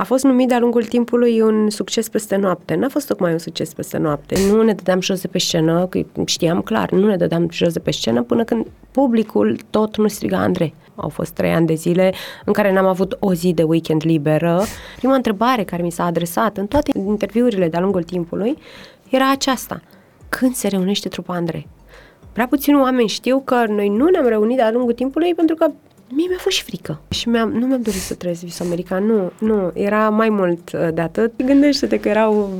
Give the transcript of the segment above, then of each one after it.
a fost numit de-a lungul timpului un succes peste noapte. N-a fost tocmai un succes peste noapte. Nu ne dădeam jos de pe scenă, că știam clar, nu ne dădeam jos de pe scenă până când publicul tot nu striga Andrei. Au fost trei ani de zile în care n-am avut o zi de weekend liberă. Prima întrebare care mi s-a adresat în toate interviurile de-a lungul timpului era aceasta. Când se reunește trupa Andrei? Prea puțini oameni știu că noi nu ne-am reunit de-a lungul timpului pentru că mie mi-a fost și frică. Și mi-am, nu mi-am dorit să trăiesc visul american, nu, nu, era mai mult uh, de atât. Gândește-te că erau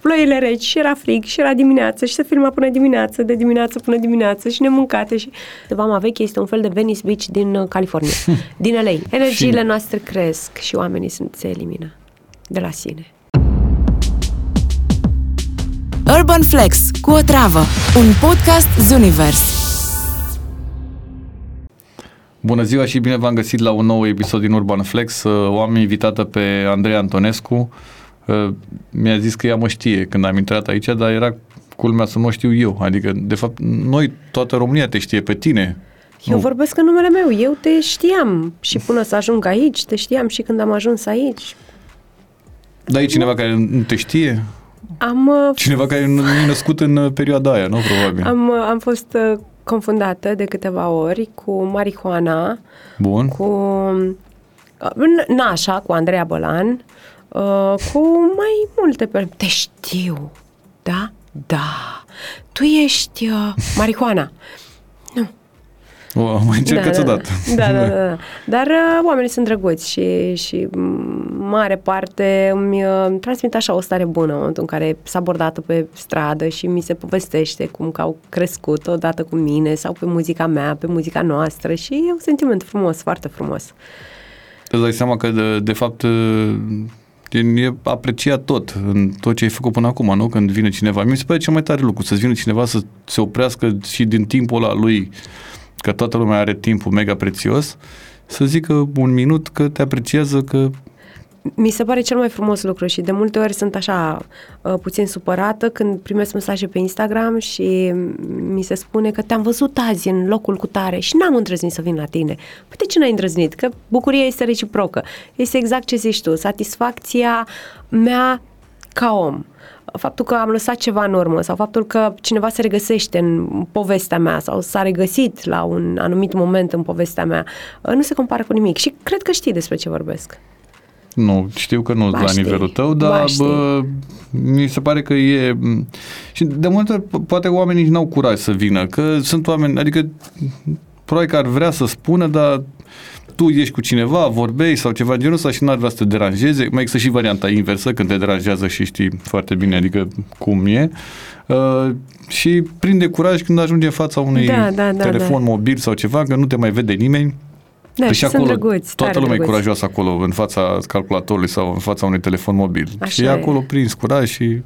ploile reci și era frig și era dimineață și se filma până dimineață, de dimineață până dimineață și ne mâncate și... Vama Veche este un fel de Venice Beach din uh, California, din LA. Energiile noastre cresc și oamenii sunt, se elimină de la sine. Urban Flex cu o travă, un podcast Zunivers. Bună ziua și bine v-am găsit la un nou episod din Urban Flex. Uh, o am invitată pe Andrei Antonescu. Uh, mi-a zis că ea mă știe când am intrat aici, dar era culmea să mă știu eu. Adică, de fapt, noi, toată România te știe pe tine. Eu nu. vorbesc în numele meu, eu te știam și până să ajung aici, te știam și când am ajuns aici. Dar e cineva care nu te știe? Am... Uh, cineva care nu e născut în perioada aia, nu? Probabil. Am, am fost confundată de câteva ori cu marihuana, Bun. cu Nașa, cu Andreea Bălan, uh, cu mai multe persoane. Te știu, da? Da. Tu ești uh, marihuana. Nu. O, mai încercați da, odată. Da, da, da, da. Dar uh, oamenii sunt drăguți și, și mare parte îmi uh, transmit așa o stare bună în momentul în care s-a bordat pe stradă și mi se povestește cum că au crescut odată cu mine sau pe muzica mea, pe muzica noastră și e un sentiment frumos, foarte frumos. Îți dai seama că de, de fapt e apreciat tot, în tot ce ai făcut până acum, nu? Când vine cineva. Mi se pare cel mai tare lucru, să-ți vină cineva să se oprească și din timpul ăla lui că toată lumea are timpul mega prețios, să zică un minut că te apreciază, că mi se pare cel mai frumos lucru și de multe ori sunt așa uh, puțin supărată când primesc mesaje pe Instagram și mi se spune că te-am văzut azi în locul cu tare și n-am îndrăznit să vin la tine. Păi de ce n-ai îndrăznit? Că bucuria este reciprocă. Este exact ce zici tu, satisfacția mea ca om faptul că am lăsat ceva în urmă sau faptul că cineva se regăsește în povestea mea sau s-a regăsit la un anumit moment în povestea mea, uh, nu se compară cu nimic. Și cred că știi despre ce vorbesc. Nu, știu că nu ba la știi, nivelul tău, dar bă, mi se pare că e... Și de multe ori poate oamenii nici n-au curaj să vină, că sunt oameni, adică probabil că ar vrea să spună, dar tu ești cu cineva, vorbei sau ceva genul ăsta și n-ar vrea să te deranjeze. Mai există și varianta inversă, când te deranjează și știi foarte bine, adică cum e. Uh, și prinde curaj când ajunge în fața unui da, da, da, telefon da. mobil sau ceva, că nu te mai vede nimeni. Da, și acolo, drăguți, toată lumea e curajoasă acolo, în fața calculatorului sau în fața unui telefon mobil. Așa și e acolo prins curaj și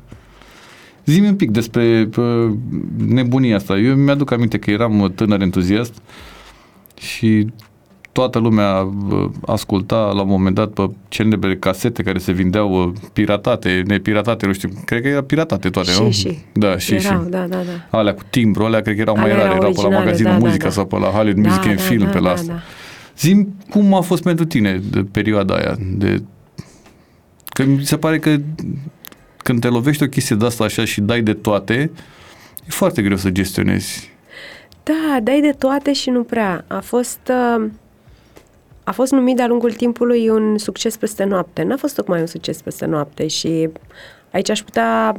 Zi-mi un pic despre uh, nebunia asta. Eu mi-aduc aminte că eram tânăr entuziast și toată lumea asculta la un moment dat pe celebre casete care se vindeau piratate, nepiratate, nu știu, cred că erau piratate toate, și, nu? Și. Da, și, erau, și. Da, da, da. Alea cu timbru, alea cred că erau mai rare, erau, erau pe la magazinul da, muzica da, da. sau pe la Hollywood da, Music and da, Film, da, pe la da, asta. Da. Zim cum a fost pentru tine de perioada aia, de că mi se pare că când te lovești o chestie de asta așa și dai de toate, e foarte greu să gestionezi. Da, dai de toate și nu prea. A fost... Uh a fost numit de-a lungul timpului un succes peste noapte. N-a fost tocmai un succes peste noapte și aici aș putea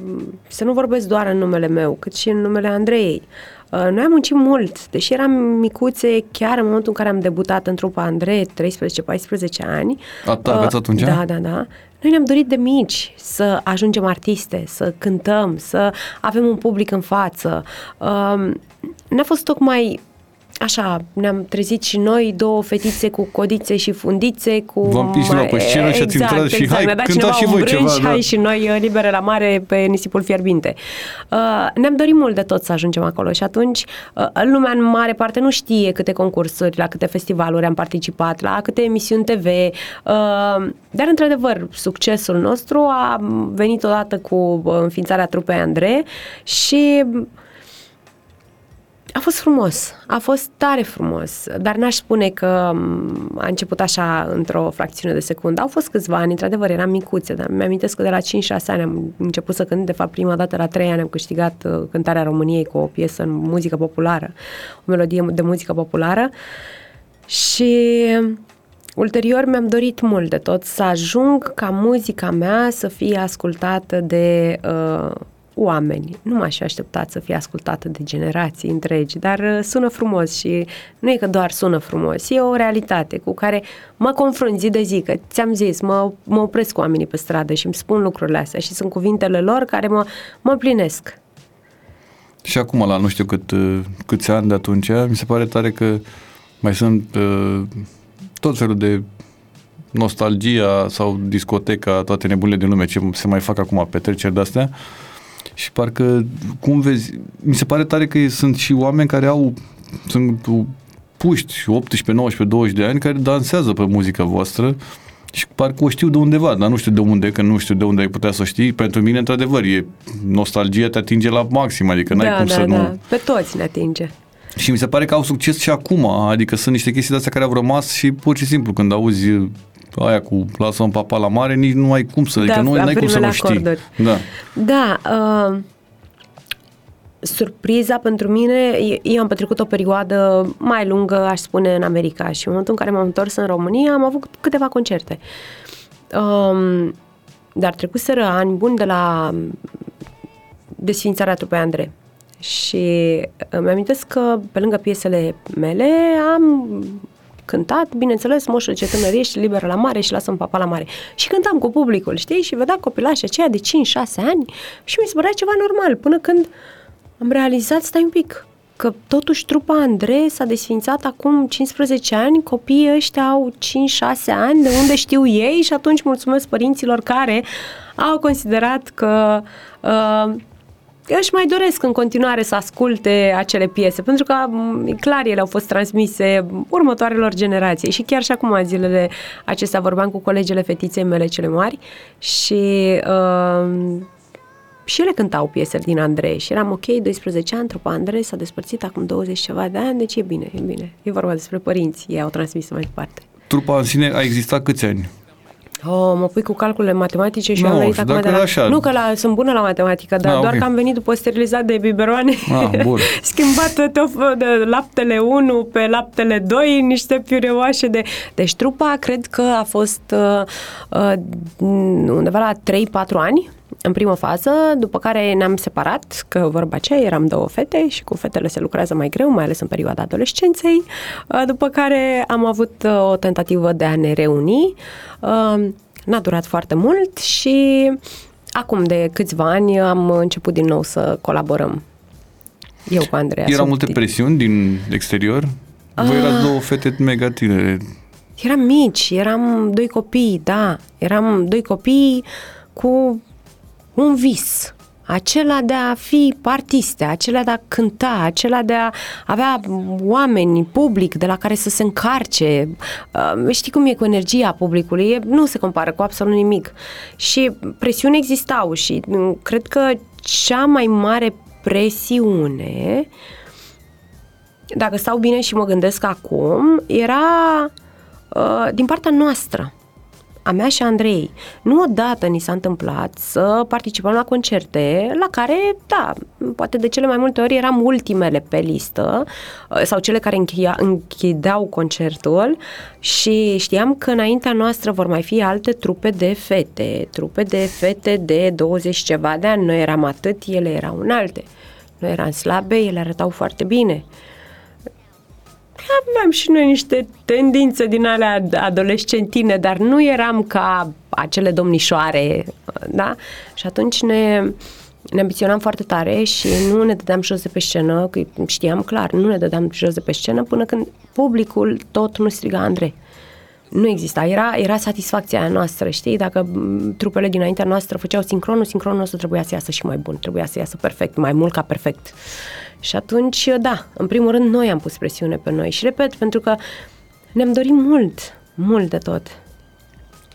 să nu vorbesc doar în numele meu, cât și în numele Andrei. Uh, noi am muncit mult, deși eram micuțe chiar în momentul în care am debutat în trupa Andrei, 13-14 ani. Atât aveți atunci? Da, da, da. Noi ne-am dorit de mici să ajungem artiste, să cântăm, să avem un public în față. Uh, n-a fost tocmai așa, ne-am trezit și noi, două fetițe cu codițe și fundițe, cu... V-am mai... pe scenă și ați intrat și exact, hai, cântați și voi ceva. Da. Hai și noi uh, libere la mare pe nisipul fierbinte. Uh, ne-am dorit mult de tot să ajungem acolo și atunci uh, lumea în mare parte nu știe câte concursuri, la câte festivaluri am participat, la câte emisiuni TV, uh, dar într-adevăr succesul nostru a venit odată cu uh, înființarea trupei Andrei și A fost frumos, a fost tare frumos, dar n-aș spune că mm, a început așa într-o fracțiune de secundă. Au fost câțiva ani, într-adevăr, eram micuțe, dar mi-am că de la 5-6 ani am început să cânt, de fapt prima dată la 3 ani am câștigat uh, cântarea României cu o piesă în muzică populară, o melodie de muzică populară. Și ulterior mi-am dorit mult de tot să ajung ca muzica mea să fie ascultată de uh, oameni. Nu m-aș fi așteptat să fie ascultată de generații întregi, dar uh, sună frumos și nu e că doar sună frumos, e o realitate cu care mă confrunt zi de zi, că ți-am zis, mă, mă opresc cu oamenii pe stradă și îmi spun lucrurile astea și sunt cuvintele lor care mă, mă plinesc. Și acum, la nu știu cât, uh, câți ani de atunci, mi se pare tare că mai sunt uh, tot felul de nostalgia sau discoteca, toate nebunile din lume, ce se mai fac acum, petreceri de-astea, și parcă, cum vezi, mi se pare tare că sunt și oameni care au, sunt puști, 18, 19, 20 de ani, care dansează pe muzica voastră și parcă o știu de undeva, dar nu știu de unde, că nu știu de unde ai putea să o știi. Pentru mine, într-adevăr, e nostalgia te atinge la maxim, adică n-ai da, cum da, să da. nu... Pe toți ne atinge. Și mi se pare că au succes și acum, adică sunt niște chestii de astea care au rămas și pur și simplu când auzi aia cu lasă un papa la mare, nici nu ai cum să, da, adică nu ai cum să nu știi. Acorduri. Da. Da, uh, surpriza pentru mine, eu am petrecut o perioadă mai lungă, aș spune, în America și în momentul în care m-am întors în România am avut câteva concerte. Um, dar trecuseră ani buni de la desfințarea trupei Andrei. Și îmi amintesc că pe lângă piesele mele am cântat, bineînțeles, moșul ce tânăr ești, liberă la mare și lasă-mi papa la mare. Și cântam cu publicul, știi? Și vedea copilașii aceia de 5-6 ani și mi se părea ceva normal, până când am realizat, stai un pic, că totuși trupa Andrei s-a desfințat acum 15 ani, copiii ăștia au 5-6 ani, de unde știu ei și atunci mulțumesc părinților care au considerat că uh, își mai doresc în continuare să asculte acele piese, pentru că clar ele au fost transmise următoarelor generații și chiar și acum zilele acestea vorbeam cu colegele fetiței mele cele mari și uh, și ele cântau piesele din Andrei și eram ok, 12 ani, trupa Andrei s-a despărțit acum 20 ceva de ani, deci e bine, e bine. E vorba despre părinți, ei au transmis mai departe. Trupa în sine a existat câți ani? Oh, mă pui cu calculele matematice și nu, am venit acum de la... Așa. Nu că la, sunt bună la matematică, dar da, doar okay. că am venit după sterilizat de biberoane, ah, bun. schimbat de laptele 1 pe laptele 2, niște piureoașe de... Deci trupa cred că a fost uh, uh, undeva la 3-4 ani în primă fază, după care ne-am separat, că vorba aceea eram două fete și cu fetele se lucrează mai greu, mai ales în perioada adolescenței, după care am avut o tentativă de a ne reuni, n-a durat foarte mult și acum de câțiva ani am început din nou să colaborăm. Eu cu Andreea. Erau multe presiuni din exterior? Voi erați două fete mega tinere. Eram mici, eram doi copii, da. Eram doi copii cu un vis, acela de a fi artiste, acela de a cânta, acela de a avea oameni, public de la care să se încarce. Uh, știi cum e cu energia publicului? Nu se compară cu absolut nimic. Și presiuni existau și mm, cred că cea mai mare presiune, dacă stau bine și mă gândesc acum, era uh, din partea noastră a mea și a Andrei. Nu odată ni s-a întâmplat să participăm la concerte la care, da, poate de cele mai multe ori eram ultimele pe listă uh, sau cele care încheia, închideau concertul și știam că înaintea noastră vor mai fi alte trupe de fete, trupe de fete de 20 ceva de ani. Noi eram atât, ele erau înalte. Noi eram slabe, ele arătau foarte bine aveam și noi niște tendințe din alea adolescentine, dar nu eram ca acele domnișoare, da? Și atunci ne, ne ambiționam foarte tare și nu ne dădeam jos de pe scenă, că știam clar, nu ne dădeam jos de pe scenă până când publicul tot nu striga Andrei. Nu exista, era, era satisfacția aia noastră, știi? Dacă trupele dinaintea noastră făceau sincronul, sincronul nostru trebuia să iasă și mai bun, trebuia să iasă perfect, mai mult ca perfect. Și atunci, da, în primul rând, noi am pus presiune pe noi. Și repet, pentru că ne-am dorit mult, mult de tot.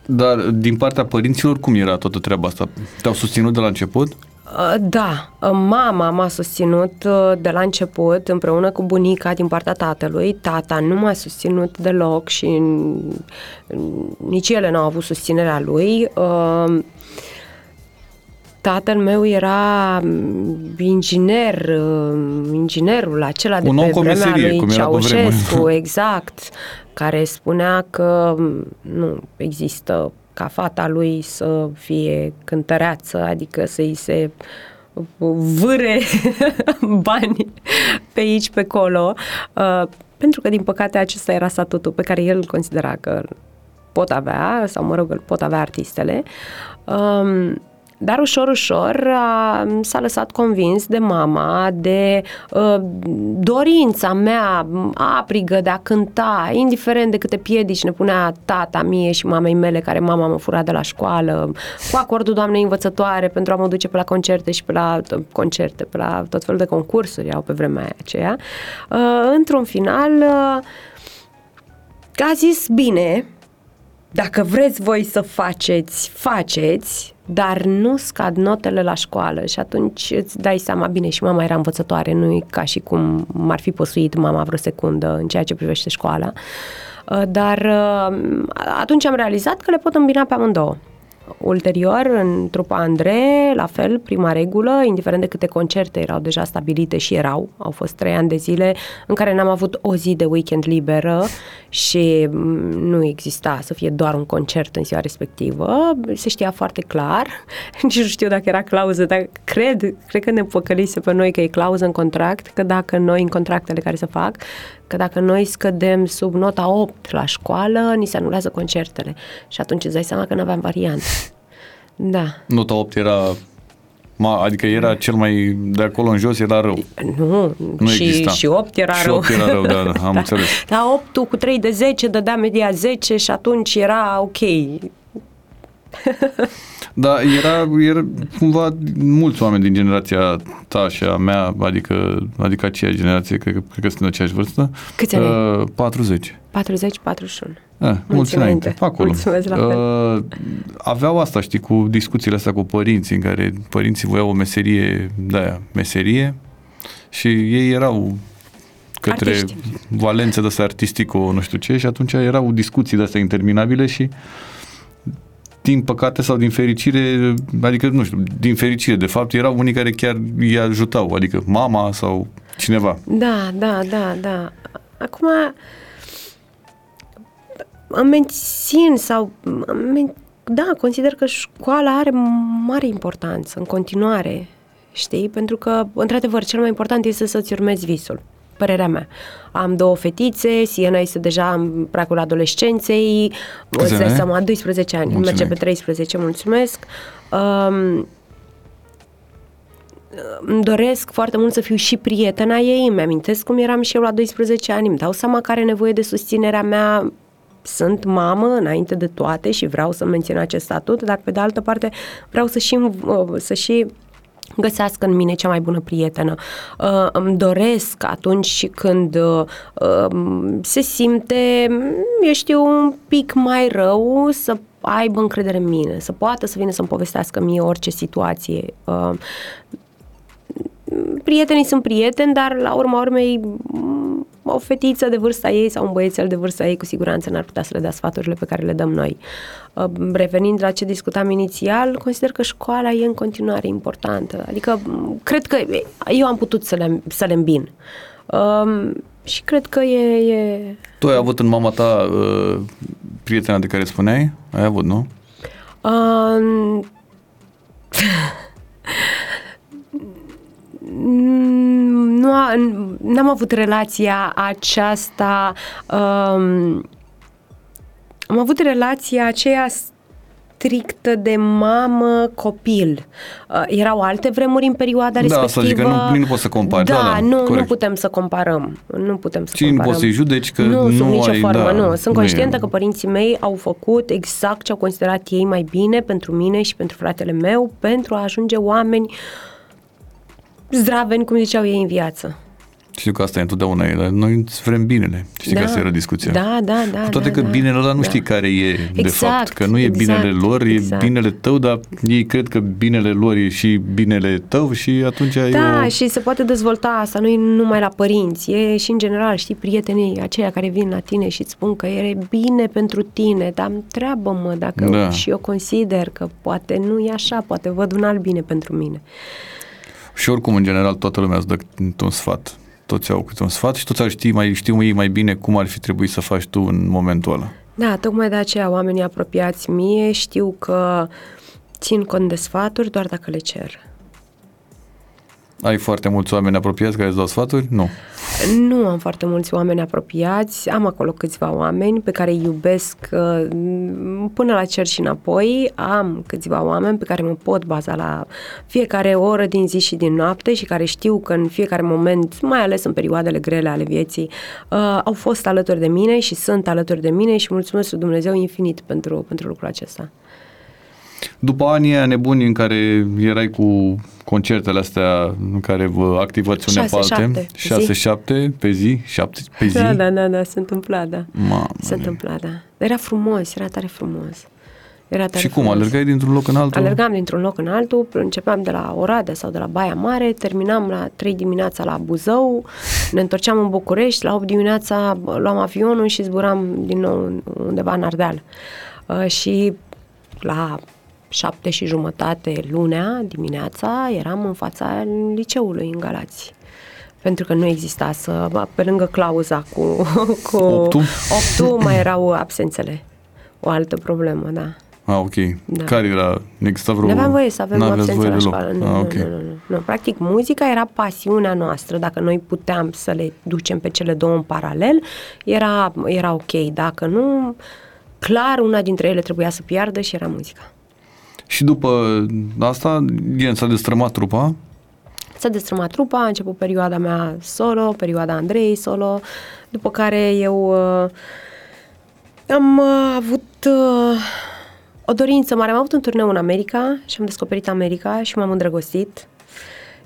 Dar din partea părinților, cum era toată treaba asta? Te-au susținut de la început? Uh, da, uh, mama m-a susținut uh, de la început împreună cu bunica din partea tatălui. Tata nu m-a susținut deloc și nici ele n-au avut susținerea lui. Tatăl meu era inginer, inginerul acela de Un pe vremea meserie, lui cum Ceaușescu, exact, care spunea că nu există ca fata lui să fie cântăreață, adică să-i se vâre bani pe aici, pe acolo, uh, pentru că, din păcate, acesta era statutul pe care el îl considera că pot avea, sau, mă rog, îl pot avea artistele. Um, dar ușor, ușor a, s-a lăsat convins de mama, de uh, dorința mea aprigă de a cânta, indiferent de câte piedici ne punea tata mie și mamei mele, care mama mă fura de la școală, cu acordul doamnei învățătoare pentru a mă duce pe la concerte și pe la concerte, pe la tot felul de concursuri au pe vremea aceea. Uh, într-un final, uh, a zis, bine, dacă vreți voi să faceți, faceți, dar nu scad notele la școală și atunci îți dai seama, bine, și mama era învățătoare, nu e ca și cum m-ar fi păsuit mama vreo secundă în ceea ce privește școala, uh, dar uh, atunci am realizat că le pot îmbina pe amândouă. Ulterior, în trupa Andrei, la fel, prima regulă, indiferent de câte concerte erau deja stabilite și erau, au fost trei ani de zile în care n-am avut o zi de weekend liberă și mm, nu exista să fie doar un concert în ziua respectivă, se știa foarte clar, nici nu știu dacă era clauză, dar cred, cred că ne păcălise pe noi că e clauză în contract, că dacă noi în contractele care se fac, că dacă noi scădem sub nota 8 la școală, ni se anulează concertele. Și atunci îți dai seama că nu aveam variantă. Da. Nota 8 era Ma, adică era cel mai de acolo în jos, era rău. Nu, nu și, exista. și 8 era și rău. 8 era rău, da, da am da. înțeles. Dar 8 cu 3 de 10 dădea media 10 și atunci era ok. Da, era, era cumva mulți oameni din generația ta și a mea, adică, adică aceeași generație, cred că, cred că sunt de aceeași vârstă. Câți ani? Uh, 40. 40, 41. Eh, mulți înainte, acolo. Mulțumesc la fel. Uh, aveau asta, știi, cu discuțiile astea cu părinții, în care părinții voiau o meserie, da, meserie, și ei erau către Artiști. valențe de asta artistico, nu știu ce, și atunci erau discuții de astea interminabile și din păcate sau din fericire, adică nu știu, din fericire, de fapt, erau unii care chiar îi ajutau, adică mama sau cineva. Da, da, da, da. Acum îmi mențin sau da, consider că școala are mare importanță în continuare, știi? Pentru că, într-adevăr, cel mai important este să-ți urmezi visul părerea mea. Am două fetițe, Siena este deja în pragul adolescenței, o să seama, 12 ani, Mulțumim. merge pe 13, mulțumesc. Um, îmi doresc foarte mult să fiu și prietena ei, îmi amintesc cum eram și eu la 12 ani, îmi dau seama că are nevoie de susținerea mea, sunt mamă înainte de toate și vreau să mențin acest statut, dar pe de altă parte vreau să și, să și găsească în mine cea mai bună prietenă. Uh, îmi doresc atunci când uh, um, se simte, eu știu, un pic mai rău să aibă încredere în mine, să poată să vină să-mi povestească mie orice situație. Uh, prietenii sunt prieteni, dar la urma urmei o fetiță de vârsta ei sau un băiețel de vârsta ei cu siguranță n-ar putea să le dea sfaturile pe care le dăm noi. Uh, revenind la ce discutam inițial, consider că școala e în continuare importantă. Adică cred că eu am putut să le, să le îmbin. Um, și cred că e, e... Tu ai avut în mama ta uh, prietena de care spuneai? Ai avut, nu? Uh, nu a, n-am avut relația aceasta um, am avut relația aceea strictă de mamă-copil. Uh, erau alte vremuri în perioada respectivă. Da, să zic că nu, nu poți să compari. Da, da, da nu, nu putem să comparăm. Nu putem să și comparăm. nu poți să-i judeci că nu, nu sub nicio ai, formă, da, nu. Sunt conștientă e. că părinții mei au făcut exact ce au considerat ei mai bine pentru mine și pentru fratele meu, pentru a ajunge oameni zdraveni, cum ziceau ei în viață. Știu că asta e întotdeauna. Noi vrem binele. Știi da, că asta era discuția. Da, da, da. Cu toate da, că da, binele ăla nu da. știi care e exact, de fapt. Că nu e exact, binele lor, e exact. binele tău, dar ei cred că binele lor e și binele tău și atunci Da, e o... și se poate dezvolta asta, nu e numai la părinți, e și în general, știi, prietenii aceia care vin la tine și îți spun că e bine pentru tine, dar întreabă-mă dacă Da. și eu consider că poate nu e așa, poate văd un alt bine pentru mine. Și oricum, în general, toată lumea îți dă câte un sfat. Toți au câte un sfat și toți ar ști mai, știu ei mai bine cum ar fi trebuit să faci tu în momentul ăla. Da, tocmai de aceea oamenii apropiați mie știu că țin cont de sfaturi doar dacă le cer. Ai foarte mulți oameni apropiați care îți dau sfaturi? Nu. Nu am foarte mulți oameni apropiați, am acolo câțiva oameni pe care îi iubesc uh, până la cer și înapoi, am câțiva oameni pe care mă pot baza la fiecare oră din zi și din noapte și care știu că în fiecare moment, mai ales în perioadele grele ale vieții, uh, au fost alături de mine și sunt alături de mine și mulțumesc lui Dumnezeu infinit pentru, pentru lucrul acesta. După anii aia nebuni în care erai cu concertele astea în care vă activați unea Șase, pe alte, șapte, zi. 6-7 pe zi, 7 pe zi. Da, da, da, da, se întâmpla, da. Mamă Se întâmpla, da. Era frumos, era tare frumos. Era tare Și cum, frumos. alergai dintr-un loc în altul? Alergam dintr-un loc în altul, începeam de la Oradea sau de la Baia Mare, terminam la 3 dimineața la Buzău, ne întorceam în București, la 8 dimineața luam avionul și zburam din nou undeva în Ardeal. Uh, și la șapte și jumătate lunea dimineața eram în fața liceului în Galați. Pentru că nu exista să, pe lângă clauza cu, cu Optul? optul mai erau absențele. O altă problemă, da. Ah, ok. Da. Care era? Nu exista vreo... Nu aveam voie să avem N-aveați absență voie la deloc. școală. Nu, ah, nu, ok. nu, nu, nu, nu. Practic, muzica era pasiunea noastră. Dacă noi puteam să le ducem pe cele două în paralel, era, era ok. Dacă nu, clar, una dintre ele trebuia să piardă și era muzica. Și după asta, gen, s-a destrămat trupa. S-a destrămat trupa, a început perioada mea solo, perioada Andrei solo, după care eu uh, am uh, avut uh, o dorință mare. Am avut un turneu în America și am descoperit America și m-am îndrăgostit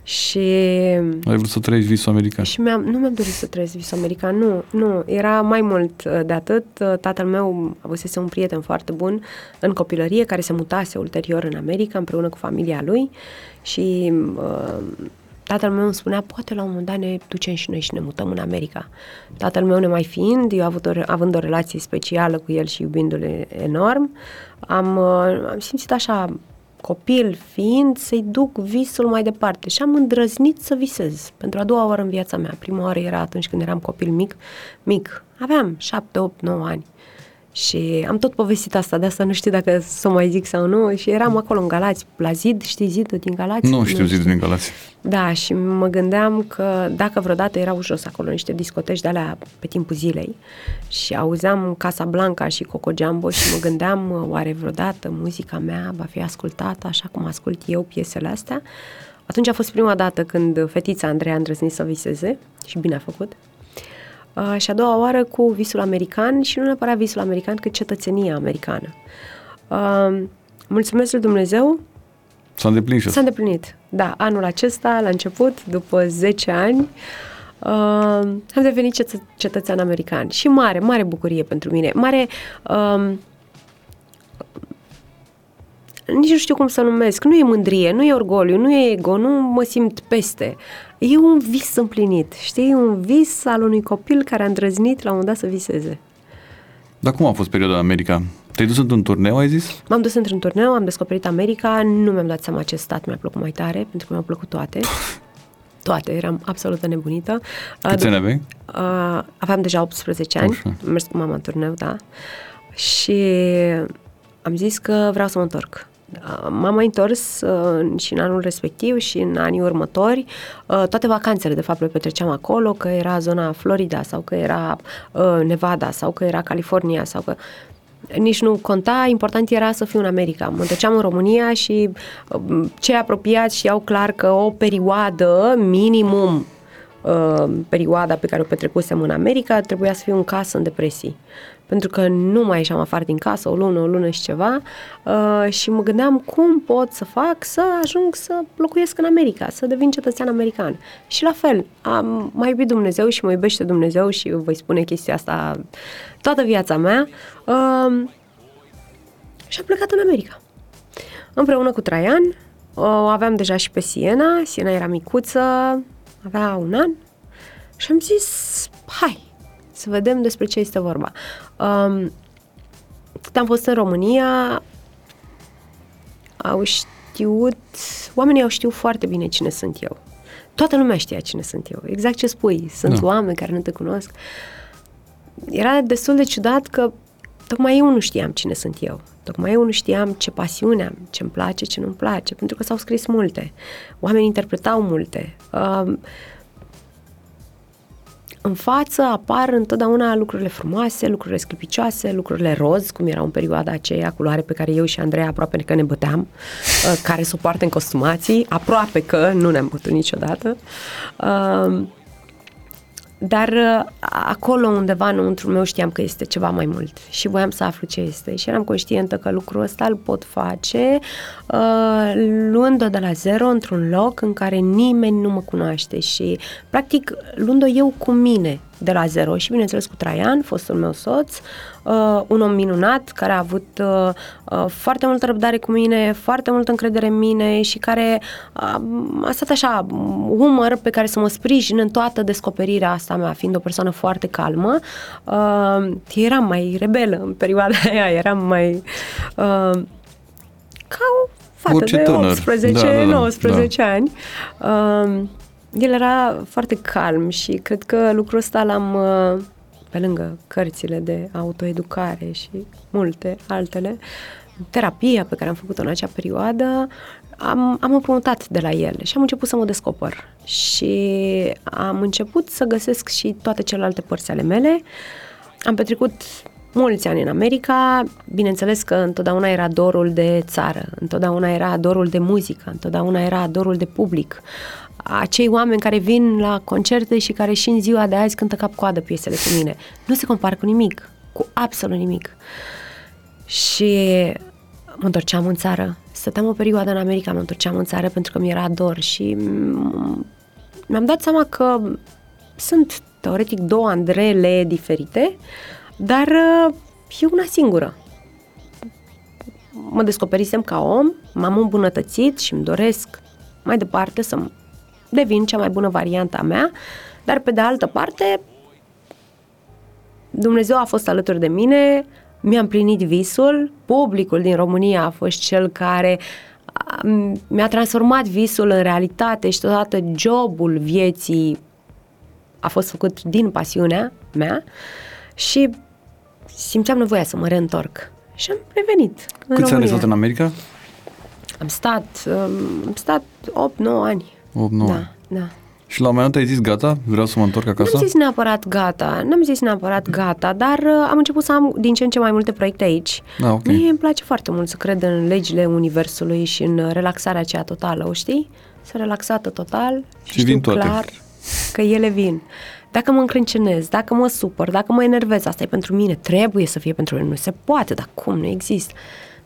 și Ai vrut să trăiești visul american. și mi-am, nu mi-am dorit să trăiesc visul american, nu, nu, era mai mult uh, de atât. Uh, Tatăl meu avusese un prieten foarte bun în copilărie care se mutase ulterior în America împreună cu familia lui și uh, tatăl meu îmi spunea, poate la un moment dat ne ducem și noi și ne mutăm în America. Tatăl meu nemai fiind, eu avut o, re- având o relație specială cu el și iubindu-l enorm, am, uh, am simțit așa copil fiind, să-i duc visul mai departe. Și am îndrăznit să visez. Pentru a doua oară în viața mea. Prima oară era atunci când eram copil mic, mic, aveam 7, 8, 9 ani și am tot povestit asta, de asta nu știu dacă să o mai zic sau nu și eram acolo în Galați, la zid, știi zidul din Galați? Nu știu zidul din Galați. Da, și mă gândeam că dacă vreodată erau jos acolo niște discoteci de alea pe timpul zilei și auzeam Casa Blanca și Coco Jumbo și mă gândeam oare vreodată muzica mea va fi ascultată așa cum ascult eu piesele astea, atunci a fost prima dată când fetița Andreea a îndrăznit să viseze și bine a făcut. Uh, și a doua oară cu visul american și nu neapărat visul american, cât cetățenia americană. Uh, mulțumesc lui Dumnezeu S-a îndeplinit și S-a asta. îndeplinit. Da, anul acesta, la început, după 10 ani, uh, am devenit cetă- cetățean american. Și mare, mare bucurie pentru mine. Mare... Um, nici nu știu cum să numesc. Nu e mândrie, nu e orgoliu, nu e ego, nu mă simt peste. E un vis împlinit, știi? Un vis al unui copil care a îndrăznit la un moment dat să viseze. Dar cum a fost perioada în America? Te-ai dus într-un turneu, ai zis? M-am dus într-un turneu, am descoperit America, nu mi-am dat seama ce stat mi-a plăcut mai tare, pentru că mi-au plăcut toate. Toate, eram absolut nebunită. Câți ani aveai? Uh, aveam deja 18 ani, Așa. am mers cu mama în turneu, da. Și am zis că vreau să mă întorc. Uh, M-am mai întors uh, și în anul respectiv și în anii următori. Uh, toate vacanțele, de fapt, le petreceam acolo, că era zona Florida sau că era uh, Nevada sau că era California sau că nici nu conta, important era să fiu în America. Mă întorceam în România și uh, cei apropiați știau clar că o perioadă, minimum uh, perioada pe care o petrecusem în America, trebuia să fiu în casă în depresii. Pentru că nu mai ieșeam afară din casă o lună, o lună și ceva uh, și mă gândeam cum pot să fac să ajung să locuiesc în America, să devin cetățean american. Și la fel, am mai iubit Dumnezeu și mă iubește Dumnezeu și voi spune chestia asta toată viața mea uh, și am plecat în America. Împreună cu Traian, o aveam deja și pe Siena, Siena era micuță, avea un an și am zis, hai, să vedem despre ce este vorba. Um, cât am fost în România, au știut, oamenii au știut foarte bine cine sunt eu. Toată lumea știa cine sunt eu. Exact ce spui. Sunt da. oameni care nu te cunosc. Era destul de ciudat că tocmai eu nu știam cine sunt eu. Tocmai eu nu știam ce pasiune am, ce-mi place, ce nu-mi place, pentru că s-au scris multe. Oamenii interpretau multe. Uh, în față apar întotdeauna lucrurile frumoase, lucrurile sclipicioase, lucrurile roz, cum erau în perioada aceea, culoare pe care eu și Andreea aproape că ne băteam, uh, care să poartă în costumații, aproape că nu ne-am bătut niciodată. Uh, dar uh, acolo undeva înăuntru meu știam că este ceva mai mult și voiam să aflu ce este și eram conștientă că lucrul ăsta îl pot face uh, luând-o de la zero într-un loc în care nimeni nu mă cunoaște și practic luând-o eu cu mine de la zero și bineînțeles cu Traian, fostul meu soț, uh, un om minunat care a avut uh, uh, foarte multă răbdare cu mine, foarte multă încredere în mine și care uh, a stat așa, umăr pe care să mă sprijin în toată descoperirea asta mea, fiind o persoană foarte calmă. Uh, eram mai rebelă în perioada aia, eram mai... Uh, ca o fată Orice de 18, da, da, da, 19 da. ani. Uh, el era foarte calm și cred că lucrul ăsta l-am, uh, pe lângă cărțile de autoeducare și multe altele, terapia pe care am făcut-o în acea perioadă, am, am împrumutat de la el și am început să mă descoper și am început să găsesc și toate celelalte părți ale mele. Am petrecut mulți ani în America, bineînțeles că întotdeauna era dorul de țară, întotdeauna era dorul de muzică, întotdeauna era dorul de public acei oameni care vin la concerte și care și în ziua de azi cântă cap-coadă piesele cu mine. Nu se compară cu nimic, cu absolut nimic. Și mă întorceam în țară. Stăteam o perioadă în America, mă întorceam în țară pentru că mi era dor și mi-am dat seama că sunt teoretic două Andrele diferite, dar e una singură. Mă descoperisem ca om, m-am îmbunătățit și îmi doresc mai departe să devin cea mai bună variantă a mea, dar pe de altă parte Dumnezeu a fost alături de mine, mi-a împlinit visul, publicul din România a fost cel care mi-a transformat visul în realitate și totodată jobul vieții a fost făcut din pasiunea mea și simțeam nevoia să mă reîntorc. Și am revenit în Câți ani ai stat în America? Am stat, am stat 8-9 ani. 8-9. Da, da. Și la un moment dat ai zis gata, vreau să mă întorc acasă? N-am zis neapărat gata, n-am zis neapărat gata, dar uh, am început să am din ce în ce mai multe proiecte aici. Ah, okay. Mie îmi place foarte mult să cred în legile universului și în relaxarea aceea totală, o știi? Să relaxată total și, și știu vin toate. clar că ele vin. Dacă mă încrâncenez, dacă mă supăr, dacă mă enervez, asta e pentru mine, trebuie să fie pentru mine, nu se poate, dar cum, nu există.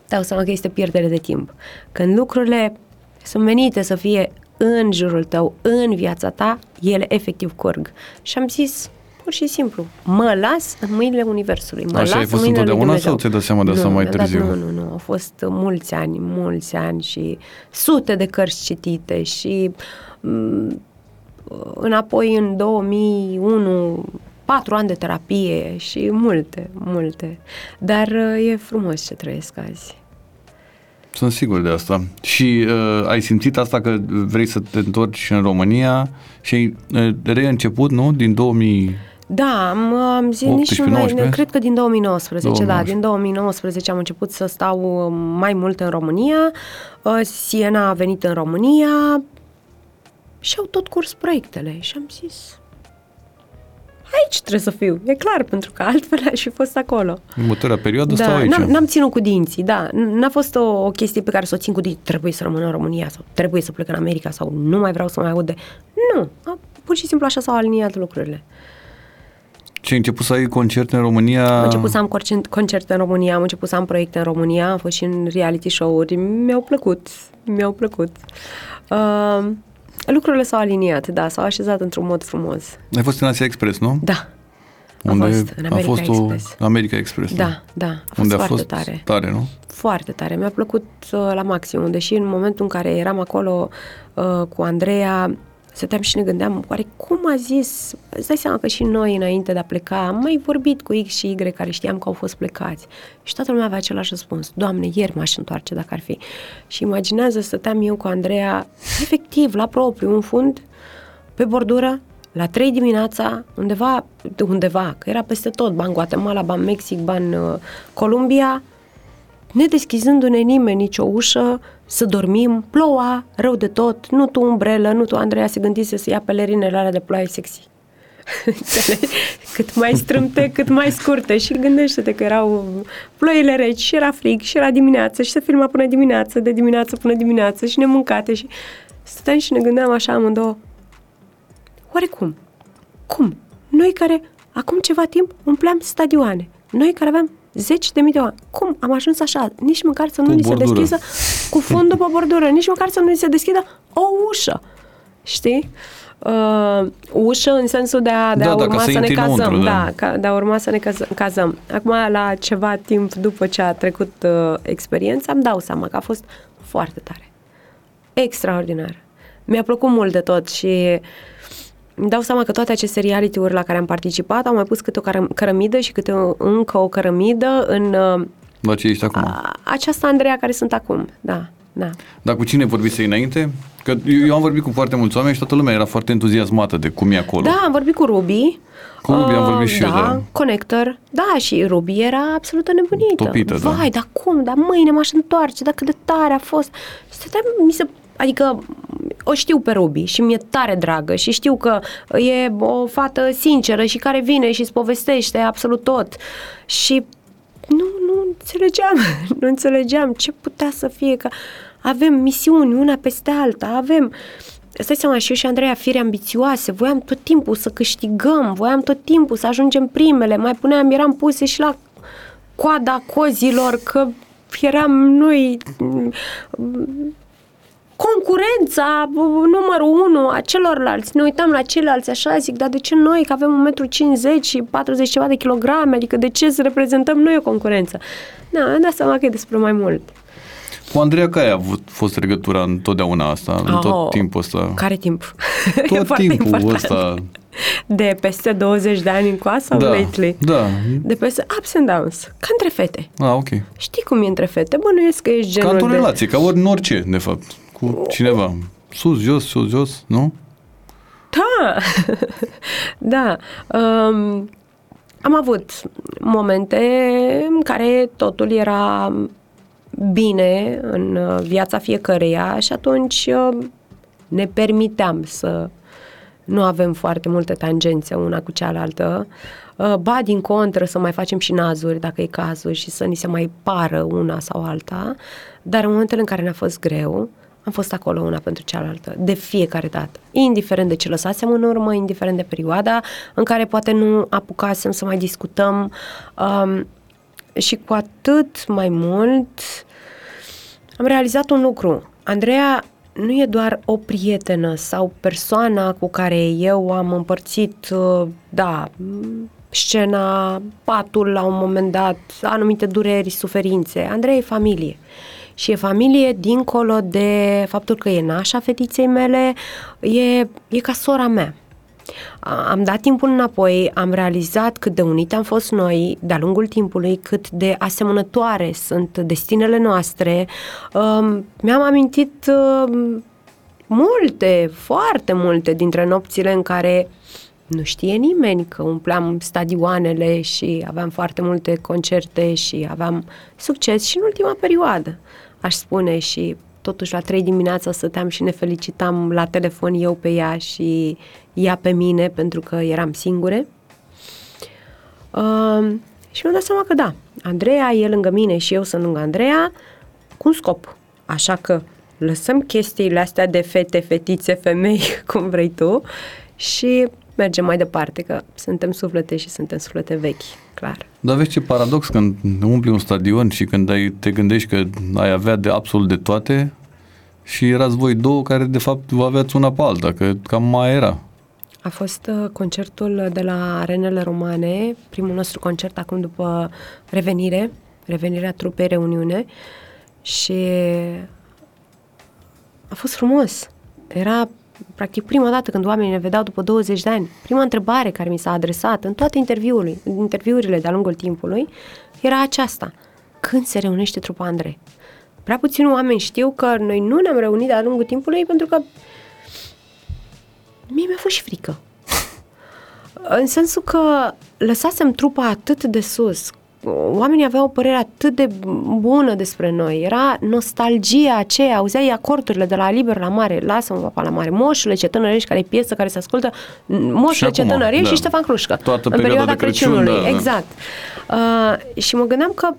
Dau seama că este pierdere de timp. Când lucrurile sunt menite să fie în jurul tău, în viața ta, ele efectiv curg. Și am zis, pur și simplu, mă las în mâinile Universului. Mă Așa las ai fost în întotdeauna sau ți-ai dat seama de asta mai târziu? nu, nu, nu. Au fost mulți ani, mulți ani și sute de cărți citite și m- mm, înapoi în 2001 patru ani de terapie și multe, multe. Dar e frumos ce trăiesc azi. Sunt sigur de asta. Și uh, ai simțit asta că vrei să te întorci în România și ai uh, reînceput, nu? Din 2000... Da, am, am zis nici nu mai, cred că din 2019, 2019, da, din 2019 am început să stau mai mult în România, uh, Siena a venit în România și au tot curs proiectele și am zis, aici trebuie să fiu, e clar, pentru că altfel aș fi fost acolo. Următoarea perioadă da, stau aici. N-am, n-am ținut cu dinții, da. N-a fost o, o chestie pe care să o țin cu dinții, trebuie să rămân în România sau trebuie să plec în America sau nu mai vreau să mai aud de... Nu, a, pur și simplu așa s-au aliniat lucrurile. Ce, ai început să ai concerte în România? Am început să am concerte în România, am început să am proiecte în România, am fost și în reality show-uri, mi-au plăcut, mi-au plăcut. Uh, lucrurile s-au aliniat, da, s-au așezat într-un mod frumos. Ai fost în Asia Express, nu? Da. Unde a fost, în America a fost Express. O America Express. Da, da, a fost Unde foarte a fost tare. tare, nu? Foarte tare, mi-a plăcut uh, la maximum, deși în momentul în care eram acolo uh, cu Andreea, stăteam și ne gândeam, oare cum a zis, îți dai seama că și noi înainte de a pleca am mai vorbit cu X și Y care știam că au fost plecați. Și toată lumea avea același răspuns, Doamne, ieri m-aș întoarce dacă ar fi. Și imaginează, stăteam eu cu Andreea, efectiv, la propriu, în fund, pe bordură, la 3 dimineața, undeva, undeva, că era peste tot, ban Guatemala, ban Mexic, ban uh, Columbia, nedeschizându-ne nimeni nicio ușă, să dormim, ploua, rău de tot, nu tu umbrelă, nu tu Andreea se gândise să ia pelerinele alea de ploaie sexy. cât mai strâmte, cât mai scurte și gândește-te că erau ploile reci și era frig și era dimineață și se filma până dimineață, de dimineață până dimineață și ne mâncate și stăteam și ne gândeam așa amândouă, oare cum? Cum? Noi care acum ceva timp umpleam stadioane, noi care aveam zeci de mii de oameni. Cum am ajuns așa? Nici măcar să nu ni se deschidă cu fundul pe bordură, nici măcar să nu ni se deschidă o ușă. Știi? Uh, ușă în sensul de a, de da, a urma să ne cazăm. Înăuntru, da. da, de a urma să ne cazăm. Acum, la ceva timp după ce a trecut uh, experiența, îmi dau seama că a fost foarte tare. Extraordinar. Mi-a plăcut mult de tot și îmi dau seama că toate aceste reality-uri la care am participat au mai pus câte o cărămidă și câte o, încă o cărămidă în la ce ești acum? A, această Andreea care sunt acum, da. Da. Dar cu cine vorbise înainte? Că eu, eu am vorbit cu foarte mulți oameni și toată lumea era foarte entuziasmată de cum e acolo. Da, am vorbit cu Ruby. Cu Ruby uh, am vorbit și da, eu, da. Connector. Da, și Ruby era absolut nebunită. Topită, da. Vai, dar cum? Dar mâine m-aș întoarce, dar cât de tare a fost. Stăteam, mi se Adică o știu pe Ruby și mi-e tare dragă și știu că e o fată sinceră și care vine și îți povestește absolut tot. Și nu, nu înțelegeam, nu înțelegeam ce putea să fie, că avem misiuni una peste alta, avem... Stai seama, și eu și Andreea fire ambițioase, voiam tot timpul să câștigăm, voiam tot timpul să ajungem primele, mai puneam, eram puse și la coada cozilor, că eram noi concurența numărul unu a celorlalți. Ne uitam la ceilalți așa, zic, dar de ce noi, că avem 1,50 m și 40 ceva de kilograme, adică de ce să reprezentăm noi o concurență? Da, am dat seama că e despre mai mult. Cu Andreea care a avut, fost legătura întotdeauna asta, oh, în tot oh, timpul ăsta? Care timp? Tot timpul ăsta. De peste 20 de ani încoa sau da, lately? Da. De peste ups and downs. Ca între fete. Ah, ok. Știi cum e între fete? Bănuiesc că ești genul Ca într-o de... relație, ca ori în orice, de fapt cu cineva. Sus, jos, sus, jos, nu? Da, da. Um, am avut momente în care totul era bine în viața fiecăreia și atunci uh, ne permiteam să nu avem foarte multe tangențe una cu cealaltă. Uh, ba, din contră, să mai facem și nazuri, dacă e cazul, și să ni se mai pară una sau alta. Dar în momentele în care ne-a fost greu, am fost acolo una pentru cealaltă, de fiecare dată. Indiferent de ce lăsasem în urmă, indiferent de perioada în care poate nu apucasem să mai discutăm um, și cu atât mai mult am realizat un lucru. Andreea nu e doar o prietenă sau persoana cu care eu am împărțit, uh, da, scena, patul la un moment dat, anumite dureri, suferințe. Andreea e familie și e familie dincolo de faptul că e nașa fetiței mele, e, e ca sora mea. Am dat timpul înapoi, am realizat cât de unite am fost noi de-a lungul timpului, cât de asemănătoare sunt destinele noastre. Um, mi-am amintit um, multe, foarte multe dintre nopțile în care nu știe nimeni că umpleam stadioanele și aveam foarte multe concerte și aveam succes și în ultima perioadă aș spune, și totuși la trei dimineața stăteam și ne felicitam la telefon eu pe ea și ea pe mine pentru că eram singure. Uh, și mi-am dat seama că da, Andreea e lângă mine și eu sunt lângă Andreea cu un scop. Așa că lăsăm chestiile astea de fete, fetițe, femei, cum vrei tu, și mergem mai departe, că suntem suflete și suntem suflete vechi, clar. Dar vezi ce paradox când umpli un stadion și când ai, te gândești că ai avea de absolut de toate și erați voi două care de fapt vă aveați una pe alta, că cam mai era. A fost uh, concertul de la Arenele Romane, primul nostru concert acum după revenire, revenirea trupei Reuniune și a fost frumos. Era practic prima dată când oamenii ne vedeau după 20 de ani. Prima întrebare care mi s-a adresat în toate interviurile, interviurile de-a lungul timpului era aceasta. Când se reunește trupa Andrei? Prea puțini oameni știu că noi nu ne-am reunit de-a lungul timpului pentru că mie mi-a fost și frică. În sensul că lăsasem trupa atât de sus, oamenii aveau o părere atât de bună despre noi, era nostalgia aceea, auzeai acordurile de la Liber la Mare, lasă-mă papa la Mare, Moșule ce tânărești, care e piesă care se ascultă, Moșule ce tânărești da. și Ștefan Crușcă. Toată în perioada de Crăciun, Crăciunului, da, exact. Uh, și mă gândeam că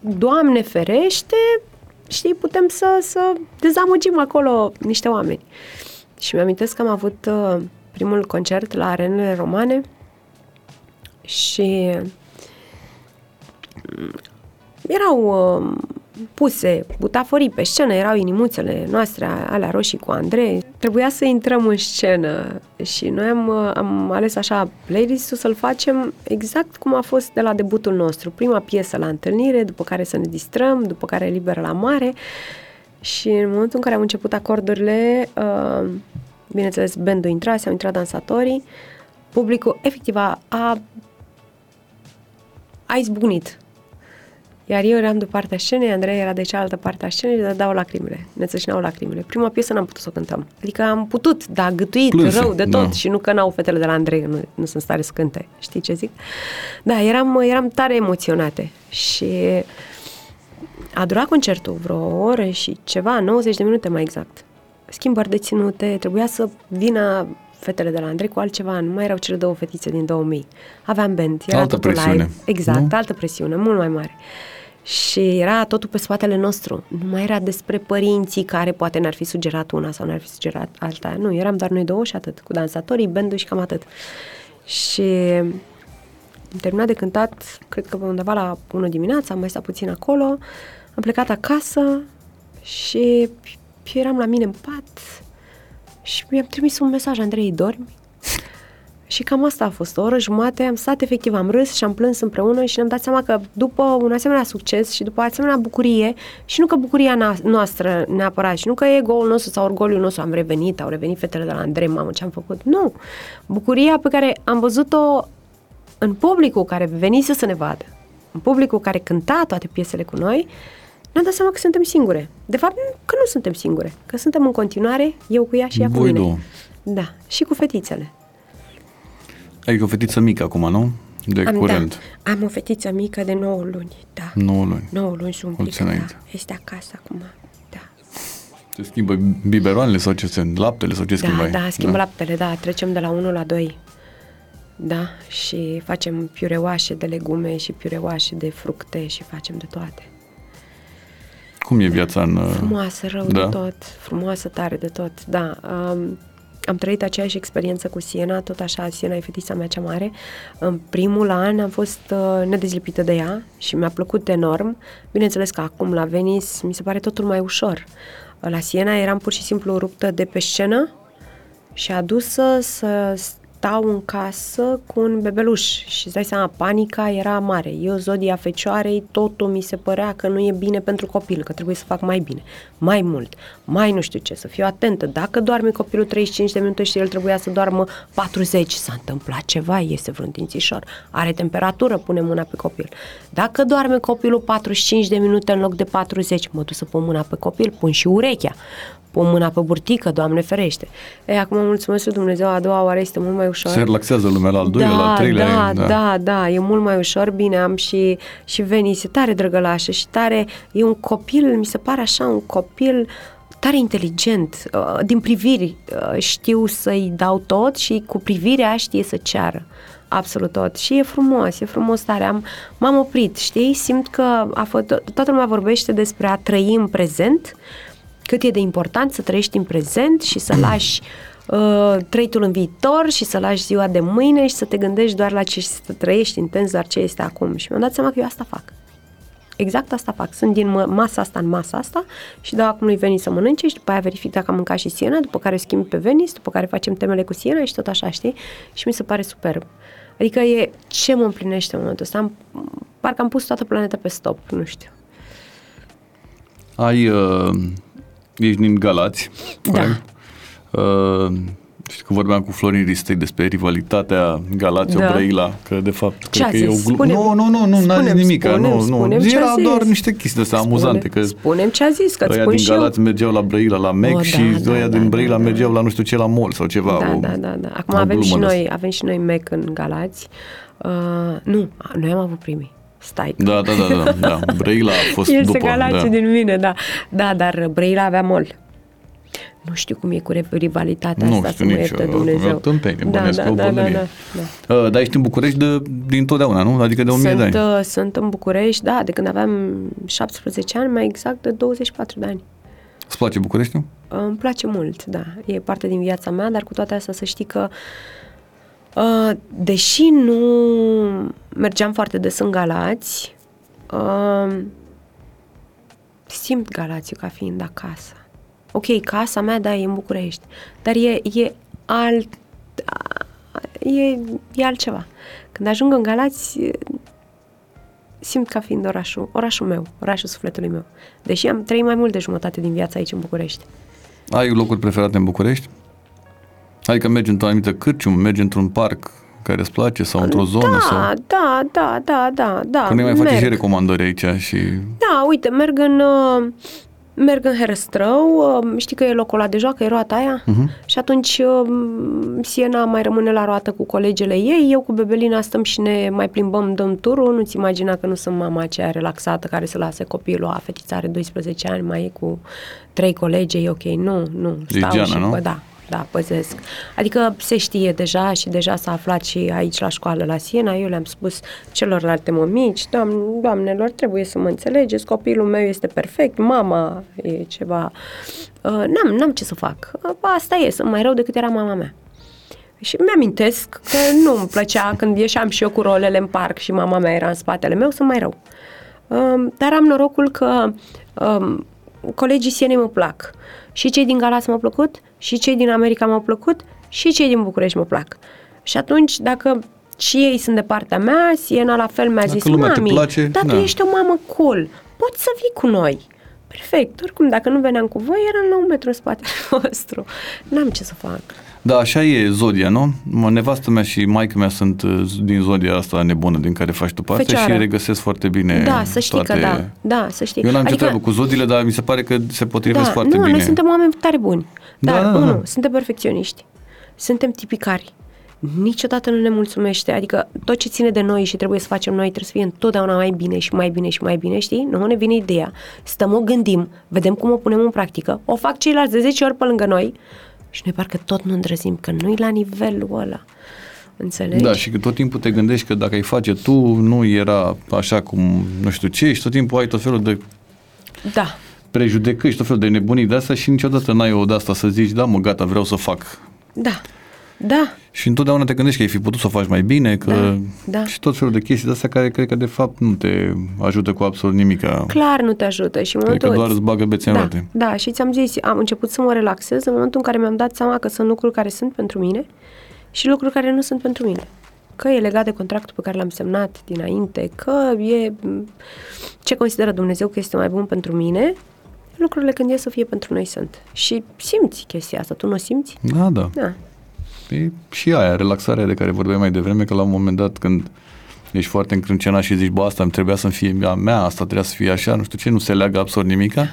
Doamne ferește, știi, putem să, să dezamăgim acolo niște oameni. Și mi-amintesc că am avut uh, primul concert la arenele romane și mm, erau uh, puse butaforii pe scenă, erau inimuțele noastre, alea roșii cu Andrei. Trebuia să intrăm în scenă și noi am, uh, am ales așa playlist-ul să-l facem exact cum a fost de la debutul nostru. Prima piesă la întâlnire, după care să ne distrăm, după care liber la mare și în momentul în care am început acordurile, uh, bineînțeles, bandul intrase, au intrat dansatorii, publicul efectiv a, a a izbucnit. Iar eu eram de partea scenei, Andrei era de cealaltă parte a scenei și dau lacrimile. Ne țâșneau lacrimile. Prima piesă n-am putut să o cântăm. Adică am putut, dar gâtuit Plânse, rău de tot da. și nu că n-au fetele de la Andrei, nu, nu sunt stare să cânte. Știi ce zic? Da, eram, eram tare emoționate și a durat concertul vreo oră și ceva, 90 de minute mai exact. Schimbări de ținute, trebuia să vină fetele de la Andrei cu altceva, nu mai erau cele două fetițe din 2000. Aveam band, era altă totul presiune. live. Exact, nu? altă presiune, mult mai mare. Și era totul pe spatele nostru. Nu mai era despre părinții care poate ne-ar fi sugerat una sau ne-ar fi sugerat alta. Nu, eram doar noi două și atât, cu dansatorii, bandul și cam atât. Și am terminat de cântat, cred că undeva la 1 dimineața, am mai stat puțin acolo, am plecat acasă și eram la mine în pat, și mi-am trimis un mesaj, Andrei, dormi? Și cam asta a fost, o oră jumate, am stat efectiv, am râs și am plâns împreună și ne-am dat seama că după un asemenea succes și după asemenea bucurie, și nu că bucuria noastră neapărat, și nu că ego-ul nostru sau orgoliul nostru am revenit, au revenit fetele de la Andrei, mamă, ce am făcut, nu. Bucuria pe care am văzut-o în publicul care venise să ne vadă, în publicul care cânta toate piesele cu noi, ne-am dat seama că suntem singure. De fapt, că nu suntem singure, că suntem în continuare, eu cu ea și ea cu mine. Două. Da, și cu fetițele. Ai o fetiță mică acum, nu? De am, curent. Da, am o fetiță mică de 9 luni, da. 9 luni. 9 luni și un pic, da. Este acasă acum, da. Se schimbă biberoanele sau ce se, laptele sau ce da, schimbă? Da, schimbă da. laptele, da. Trecem de la 1 la 2. Da, și facem piureoașe de legume și piureoașe de fructe și facem de toate. Cum e viața în... Uh, frumoasă, rău da. de tot, frumoasă tare de tot, da. Um, am trăit aceeași experiență cu Siena, tot așa, Siena e fetița mea cea mare. În primul an am fost uh, nedezlipită de ea și mi-a plăcut enorm. Bineînțeles că acum la Venice mi se pare totul mai ușor. La Siena eram pur și simplu ruptă de pe scenă și adusă să stau în casă cu un bebeluș și îți dai seama, panica era mare. Eu, zodia fecioarei, totul mi se părea că nu e bine pentru copil, că trebuie să fac mai bine, mai mult, mai nu știu ce, să fiu atentă. Dacă doarme copilul 35 de minute și el trebuia să doarmă 40, s-a întâmplat ceva, iese vreun dințișor, are temperatură, pune mâna pe copil. Dacă doarme copilul 45 de minute în loc de 40, mă duc să pun mâna pe copil, pun și urechea pun mâna pe burtică, Doamne ferește. E, acum mulțumesc lui Dumnezeu, a doua oară este mult mai ușor. Se relaxează lumea la al doilea, da, la al treilea. Da, da, da, da, e mult mai ușor. Bine, am și, și Venice, tare drăgălașă și tare, e un copil, mi se pare așa, un copil tare inteligent, uh, din priviri uh, știu să-i dau tot și cu privirea știe să ceară absolut tot. Și e frumos, e frumos tare. Am, m-am oprit, știi? Simt că a fost, toată lumea vorbește despre a trăi în prezent cât e de important să trăiești în prezent și să lași uh, trăitul în viitor și să lași ziua de mâine și să te gândești doar la ce să trăiești intens doar ce este acum. Și mi-am dat seama că eu asta fac. Exact asta fac. Sunt din masa asta în masa asta și dau acum lui Veni să mănânce și după aia verific dacă am mâncat și Siena, după care schimb pe Venice, după care facem temele cu Siena și tot așa, știi? Și mi se pare superb. Adică e ce mă împlinește în momentul ăsta. Am, parcă am pus toată planeta pe stop, nu știu. Ai, uh, ești din Galați, da. Uh, știi că vorbeam cu Florin Ristei despre rivalitatea Galați-Obrăila, da. că de fapt ce cred că e o glumă. Nu, nu, nu, nu, n-a zis nimic. Spunem, nu, spunem nu. Era zis. doar niște chestii astea spune, amuzante. Că spunem ce a zis, că ăia spun din și Galați eu. mergeau la Brăila, la Mec O, și da, ăia da, din da, Brăila da, mergeau la nu știu ce, la mall sau ceva. Da, o, da, da, da. Acum o avem și, glumă de noi, avem și noi Mac în Galați. Uh, nu, noi am avut primii. Stai. Da, da, da, da, da. Brăila a fost El după. se galace da. din mine, da. Da, dar Brăila avea mol. Nu știu cum e cu rivalitatea Nu asta, știu să mă nici ierte eu, Dumnezeu. o tâmpenie, da, bănuiesc da, că o da, da, bălărie. da, da. Uh, dar ești în București de, din totdeauna, nu? Adică de 1000 de Sunt, ani. uh, sunt în București, da, de când aveam 17 ani, mai exact de 24 de ani. Îți place Bucureștiul? Uh, Îmi place mult, da. E parte din viața mea, dar cu toate astea să știi că uh, deși nu mergeam foarte des în Galați, uh, simt Galațiu ca fiind acasă. Ok, casa mea, da, e în București, dar e, e alt... E, e altceva. Când ajung în Galați, simt ca fiind orașul, orașul meu, orașul sufletului meu. Deși am trăit mai mult de jumătate din viața aici în București. Ai locuri preferate în București? Adică mergi într-o anumită cârciumă, mergi într-un parc care îți place sau într-o zonă? Da, sau... da, da, da, da, da. Că ne mai face merg. și recomandări aici și... Da, uite, merg în, uh, merg în Herăstrău, uh, știi că e locul ăla de joacă, e roata aia? Uh-huh. Și atunci uh, Siena mai rămâne la roată cu colegele ei, eu cu Bebelina stăm și ne mai plimbăm, dăm turul, nu-ți imagina că nu sunt mama aceea relaxată care să lase copilul, a fetița are 12 ani, mai e cu trei colegi, e ok, nu, nu, stau Geana, și nu? Bă, da, da, păzesc. Adică se știe deja și deja s-a aflat și aici la școală la Siena, eu le-am spus celorlalte mămici, doamn, doamnelor, trebuie să mă înțelegeți, copilul meu este perfect, mama e ceva... Uh, n-am, n-am ce să fac. Uh, asta e, sunt mai rău decât era mama mea. Și mi-amintesc că nu îmi plăcea când ieșeam și eu cu rolele în parc și mama mea era în spatele meu, sunt mai rău. Um, dar am norocul că um, colegii Sienei mă plac. Și cei din Galați m-au plăcut, și cei din America m-au plăcut, și cei din București mă plac. Și atunci, dacă și ei sunt de partea mea, Siena la fel mi-a Dacă zis, lumea te mami, place, dar tu da." ești o mamă cool, poți să vii cu noi. Perfect, oricum, dacă nu veneam cu voi, eram la un metru în spatele vostru. N-am ce să fac. Da, așa e Zodia, nu? Mă, Nevastă mea și maică mea sunt uh, din Zodia asta nebună din care faci tu parte Fecioară. și regăsesc foarte bine Da, să știi toate... că da. Da, să știi. Eu n-am adică... ce treabă cu zodiile, dar mi se pare că se potrivesc da, foarte nu, bine. noi suntem oameni tare buni. Da, Dar, da, da, unu, da. suntem perfecționiști. Suntem tipicari. Niciodată nu ne mulțumește. Adică tot ce ține de noi și trebuie să facem noi trebuie să fie întotdeauna mai bine și mai bine și mai bine, știi? Nu ne vine ideea. Stăm, o gândim, vedem cum o punem în practică, o fac ceilalți de 10 ori pe lângă noi și noi parcă tot nu îndrăzim, că nu-i la nivelul ăla. Înțelegi? Da, și că tot timpul te gândești că dacă ai face tu, nu era așa cum nu știu ce și tot timpul ai tot felul de da. prejudecăți, tot felul de nebunii de asta și niciodată n-ai o de asta să zici, da mă, gata, vreau să fac. Da. Da. Și întotdeauna te gândești că ai fi putut să o faci mai bine, că Da, da. și tot felul de chestii de astea care cred că de fapt nu te ajută cu absolut nimic. Clar nu te ajută și în Cred că momentul doar îți bagă bețe în da, roate. da, și ți-am zis, am început să mă relaxez în momentul în care mi-am dat seama că sunt lucruri care sunt pentru mine și lucruri care nu sunt pentru mine. Că e legat de contractul pe care l-am semnat dinainte, că e ce consideră Dumnezeu că este mai bun pentru mine, lucrurile când e să fie pentru noi sunt. Și simți chestia asta, tu nu o simți? Da, da. Da. E și aia, relaxarea de care vorbeai mai devreme, că la un moment dat când ești foarte încrâncenat și zici, bă, asta îmi trebuia să fie a mea, asta trebuia să fie așa, nu știu ce, nu se leagă absolut nimica.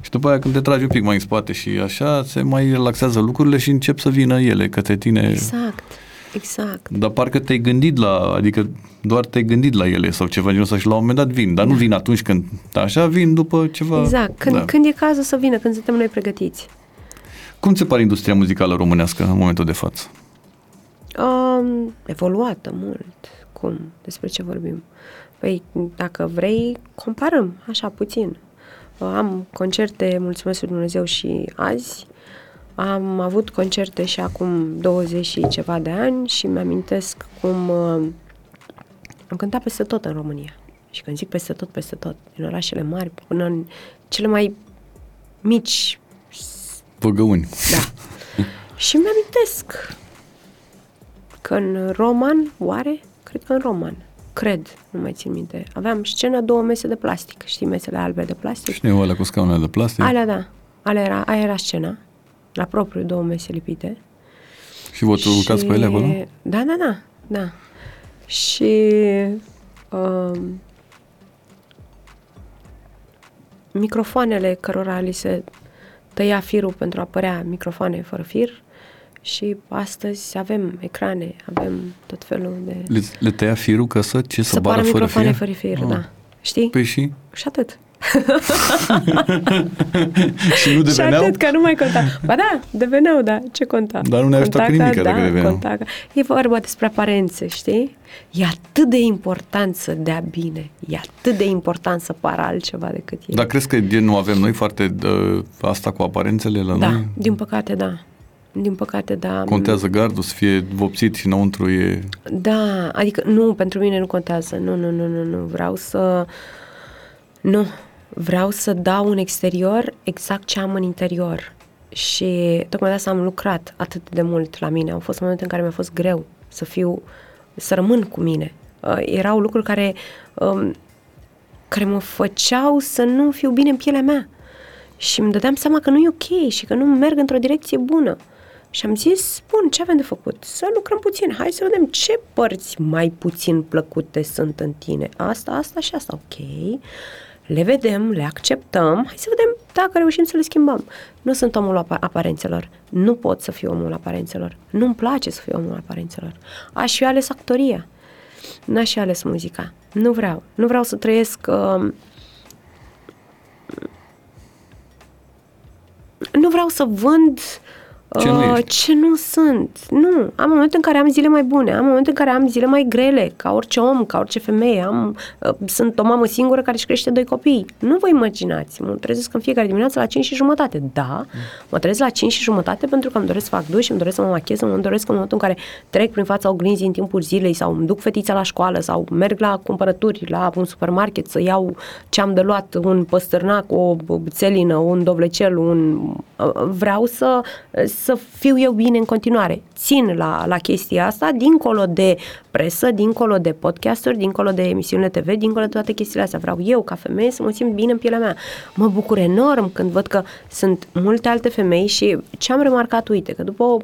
Și după aia când te tragi un pic mai în spate și așa, se mai relaxează lucrurile și încep să vină ele către tine. Exact. Exact. Dar parcă te-ai gândit la, adică doar te-ai gândit la ele sau ceva genul ăsta și la un moment dat vin, dar nu vin atunci când, așa vin după ceva. Exact. Când, da. când e cazul să vină, când suntem noi pregătiți. Cum ți se pare industria muzicală românească în momentul de față? Um, evoluată mult. Cum? Despre ce vorbim? Păi, dacă vrei, comparăm, așa, puțin. Uh, Am concerte, mulțumesc lui Dumnezeu și azi. am avut concerte și acum 20 și ceva de ani și mi-amintesc cum uh, am cântat peste tot în România. Și când zic peste tot, peste tot, din orașele mari până în cele mai mici. Păgăuni. Da. și mi-amintesc că în Roman, oare? Cred că în Roman. Cred, nu mai țin minte. Aveam scenă două mese de plastic. Știi mesele albe de plastic? Știu, alea cu scaune de plastic. Alea, da. Alea era, aia era scena. La propriu două mese lipite. Și vă urcați pe ele acolo? Da, da, da. da. Și um, microfoanele cărora li se tăia firul pentru a apărea microfoane fără fir și astăzi avem ecrane, avem tot felul de... Le, le tăia firul ca să ce să, să bară fără fir? fără fir, ah. da. Știi? Păi și? Și atât. și nu deveneau? Și atât, că nu mai conta. Ba da, deveneau, da, ce conta? Dar nu ne ajută cu nimic da, dacă deveneau. Contact. E vorba despre aparențe, știi? E atât de important să dea bine, e atât de important să pară altceva decât e. Dar crezi că nu avem noi foarte uh, asta cu aparențele la da, noi? din păcate, da. Din păcate, da. Contează gardul să fie vopsit și înăuntru e... Da, adică nu, pentru mine nu contează. Nu, nu, nu, nu, nu. Vreau să... Nu, vreau să dau în exterior exact ce am în interior. Și tocmai de asta am lucrat atât de mult la mine. Au fost momente în care mi-a fost greu să fiu, să rămân cu mine. Uh, erau lucruri care, um, care mă făceau să nu fiu bine în pielea mea. Și îmi dădeam seama că nu e ok și că nu merg într-o direcție bună. Și am zis, bun, ce avem de făcut? Să lucrăm puțin, hai să vedem ce părți mai puțin plăcute sunt în tine. Asta, asta și asta, ok le vedem, le acceptăm, hai să vedem dacă reușim să le schimbăm. Nu sunt omul aparențelor, nu pot să fiu omul aparențelor, nu-mi place să fiu omul aparențelor. Aș fi ales actoria, n-aș fi ales muzica, nu vreau, nu vreau să trăiesc... Uh, nu vreau să vând uh, ce nu, uh, ce nu sunt. Nu. Am momente în care am zile mai bune, am momente în care am zile mai grele, ca orice om, ca orice femeie. Am, uh, sunt o mamă singură care își crește doi copii. Nu vă imaginați. Mă trezesc în fiecare dimineață la 5 și jumătate. Da, mă trezesc la 5 și jumătate pentru că îmi doresc să fac duș, îmi doresc să mă machez, îmi doresc în momentul în care trec prin fața oglinzii în timpul zilei sau îmi duc fetița la școală sau merg la cumpărături, la un supermarket să iau ce am de luat, un păstârnac, o țelină, un dovlecel, un... Uh, vreau să să fiu eu bine în continuare. Țin la, la chestia asta, dincolo de presă, dincolo de podcasturi, dincolo de emisiunile TV, dincolo de toate chestiile astea. Vreau eu, ca femeie, să mă simt bine în pielea mea. Mă bucur enorm când văd că sunt multe alte femei și ce am remarcat, uite, că după o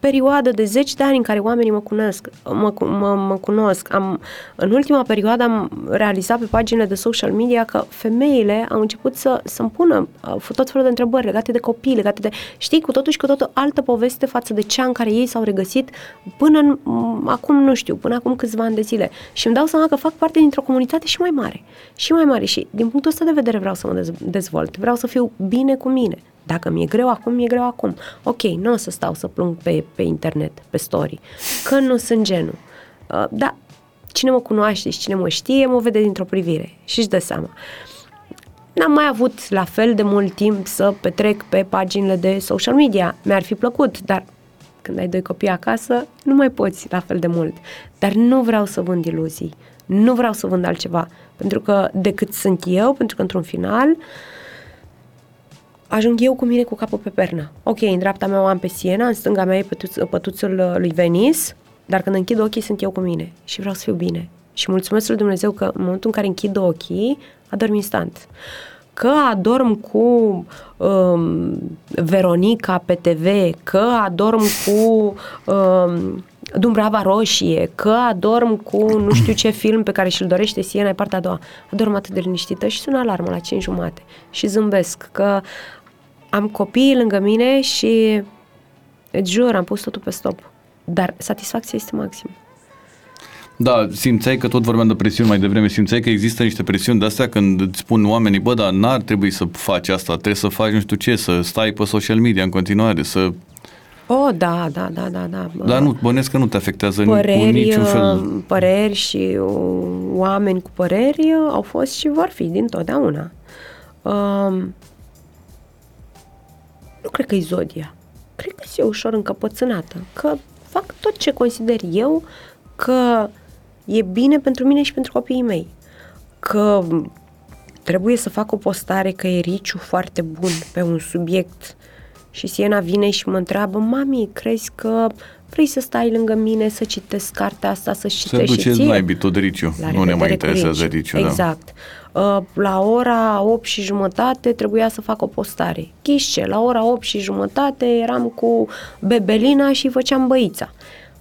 perioadă de zeci de ani în care oamenii mă cunosc, mă, mă, mă cunosc. Am, în ultima perioadă am realizat pe paginile de social media că femeile au început să, să-mi pună tot felul de întrebări legate de copii, legate de, știi, cu totul și cu totul altă poveste față de cea în care ei s-au regăsit până în, acum, nu știu, până acum câțiva ani de zile. Și îmi dau seama că fac parte dintr-o comunitate și mai mare. Și mai mare. Și din punctul ăsta de vedere vreau să mă dezvolt. Vreau să fiu bine cu mine. Dacă mi-e greu acum, mi-e greu acum. Ok, nu o să stau să plâng pe, pe internet, pe story, că nu sunt genul. Uh, da, cine mă cunoaște și cine mă știe, mă vede dintr-o privire și își dă seama. N-am mai avut la fel de mult timp să petrec pe paginile de social media. Mi-ar fi plăcut, dar când ai doi copii acasă, nu mai poți la fel de mult. Dar nu vreau să vând iluzii. Nu vreau să vând altceva. Pentru că decât sunt eu, pentru că într-un final uh, ajung eu cu mine cu capul pe pernă. Ok, în dreapta mea o am pe Siena, în stânga mea e pătuț, pătuțul uh, lui Venice, dar când închid ochii sunt eu cu mine și vreau să fiu bine. Și mulțumesc lui Dumnezeu că în momentul în care închid ochii, adorm instant. Că adorm cu um, Veronica pe TV, că adorm cu um, Dumbrava Roșie, că adorm cu nu știu ce film pe care și-l dorește Siena, e partea a doua. Adorm atât de liniștită și sună alarmă la 5 jumate și zâmbesc că am copii lângă mine și îți jur, am pus totul pe stop. Dar satisfacția este maximă. Da, simțeai că tot vorbeam de presiuni mai devreme, simțeai că există niște presiuni de-astea când îți spun oamenii, bă, dar n-ar trebui să faci asta, trebuie să faci nu știu ce, să stai pe social media în continuare, să... Oh, da, da, da, da, da. Dar nu, bănesc că nu te afectează păreri, cu niciun fel. Păreri și oameni cu păreri au fost și vor fi din totdeauna. Um, nu cred că e Zodia. cred că sunt ușor încăpățânată, că fac tot ce consider eu că e bine pentru mine și pentru copiii mei. Că trebuie să fac o postare că e Riciu foarte bun pe un subiect și Siena vine și mă întreabă, mami, crezi că vrei să stai lângă mine, să citesc cartea asta, să citești Să duceți naibii tot Riciu, nu ne mai interesează Riciu. Riciu da. exact. Da. La ora 8 și jumătate trebuia să fac o postare. Ghișce, la ora 8 și jumătate eram cu Bebelina și făceam băița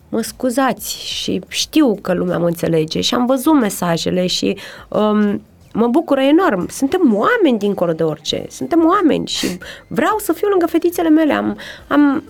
mă scuzați și știu că lumea mă înțelege și am văzut mesajele și um, mă bucură enorm. Suntem oameni dincolo de orice. Suntem oameni și vreau să fiu lângă fetițele mele. Am, am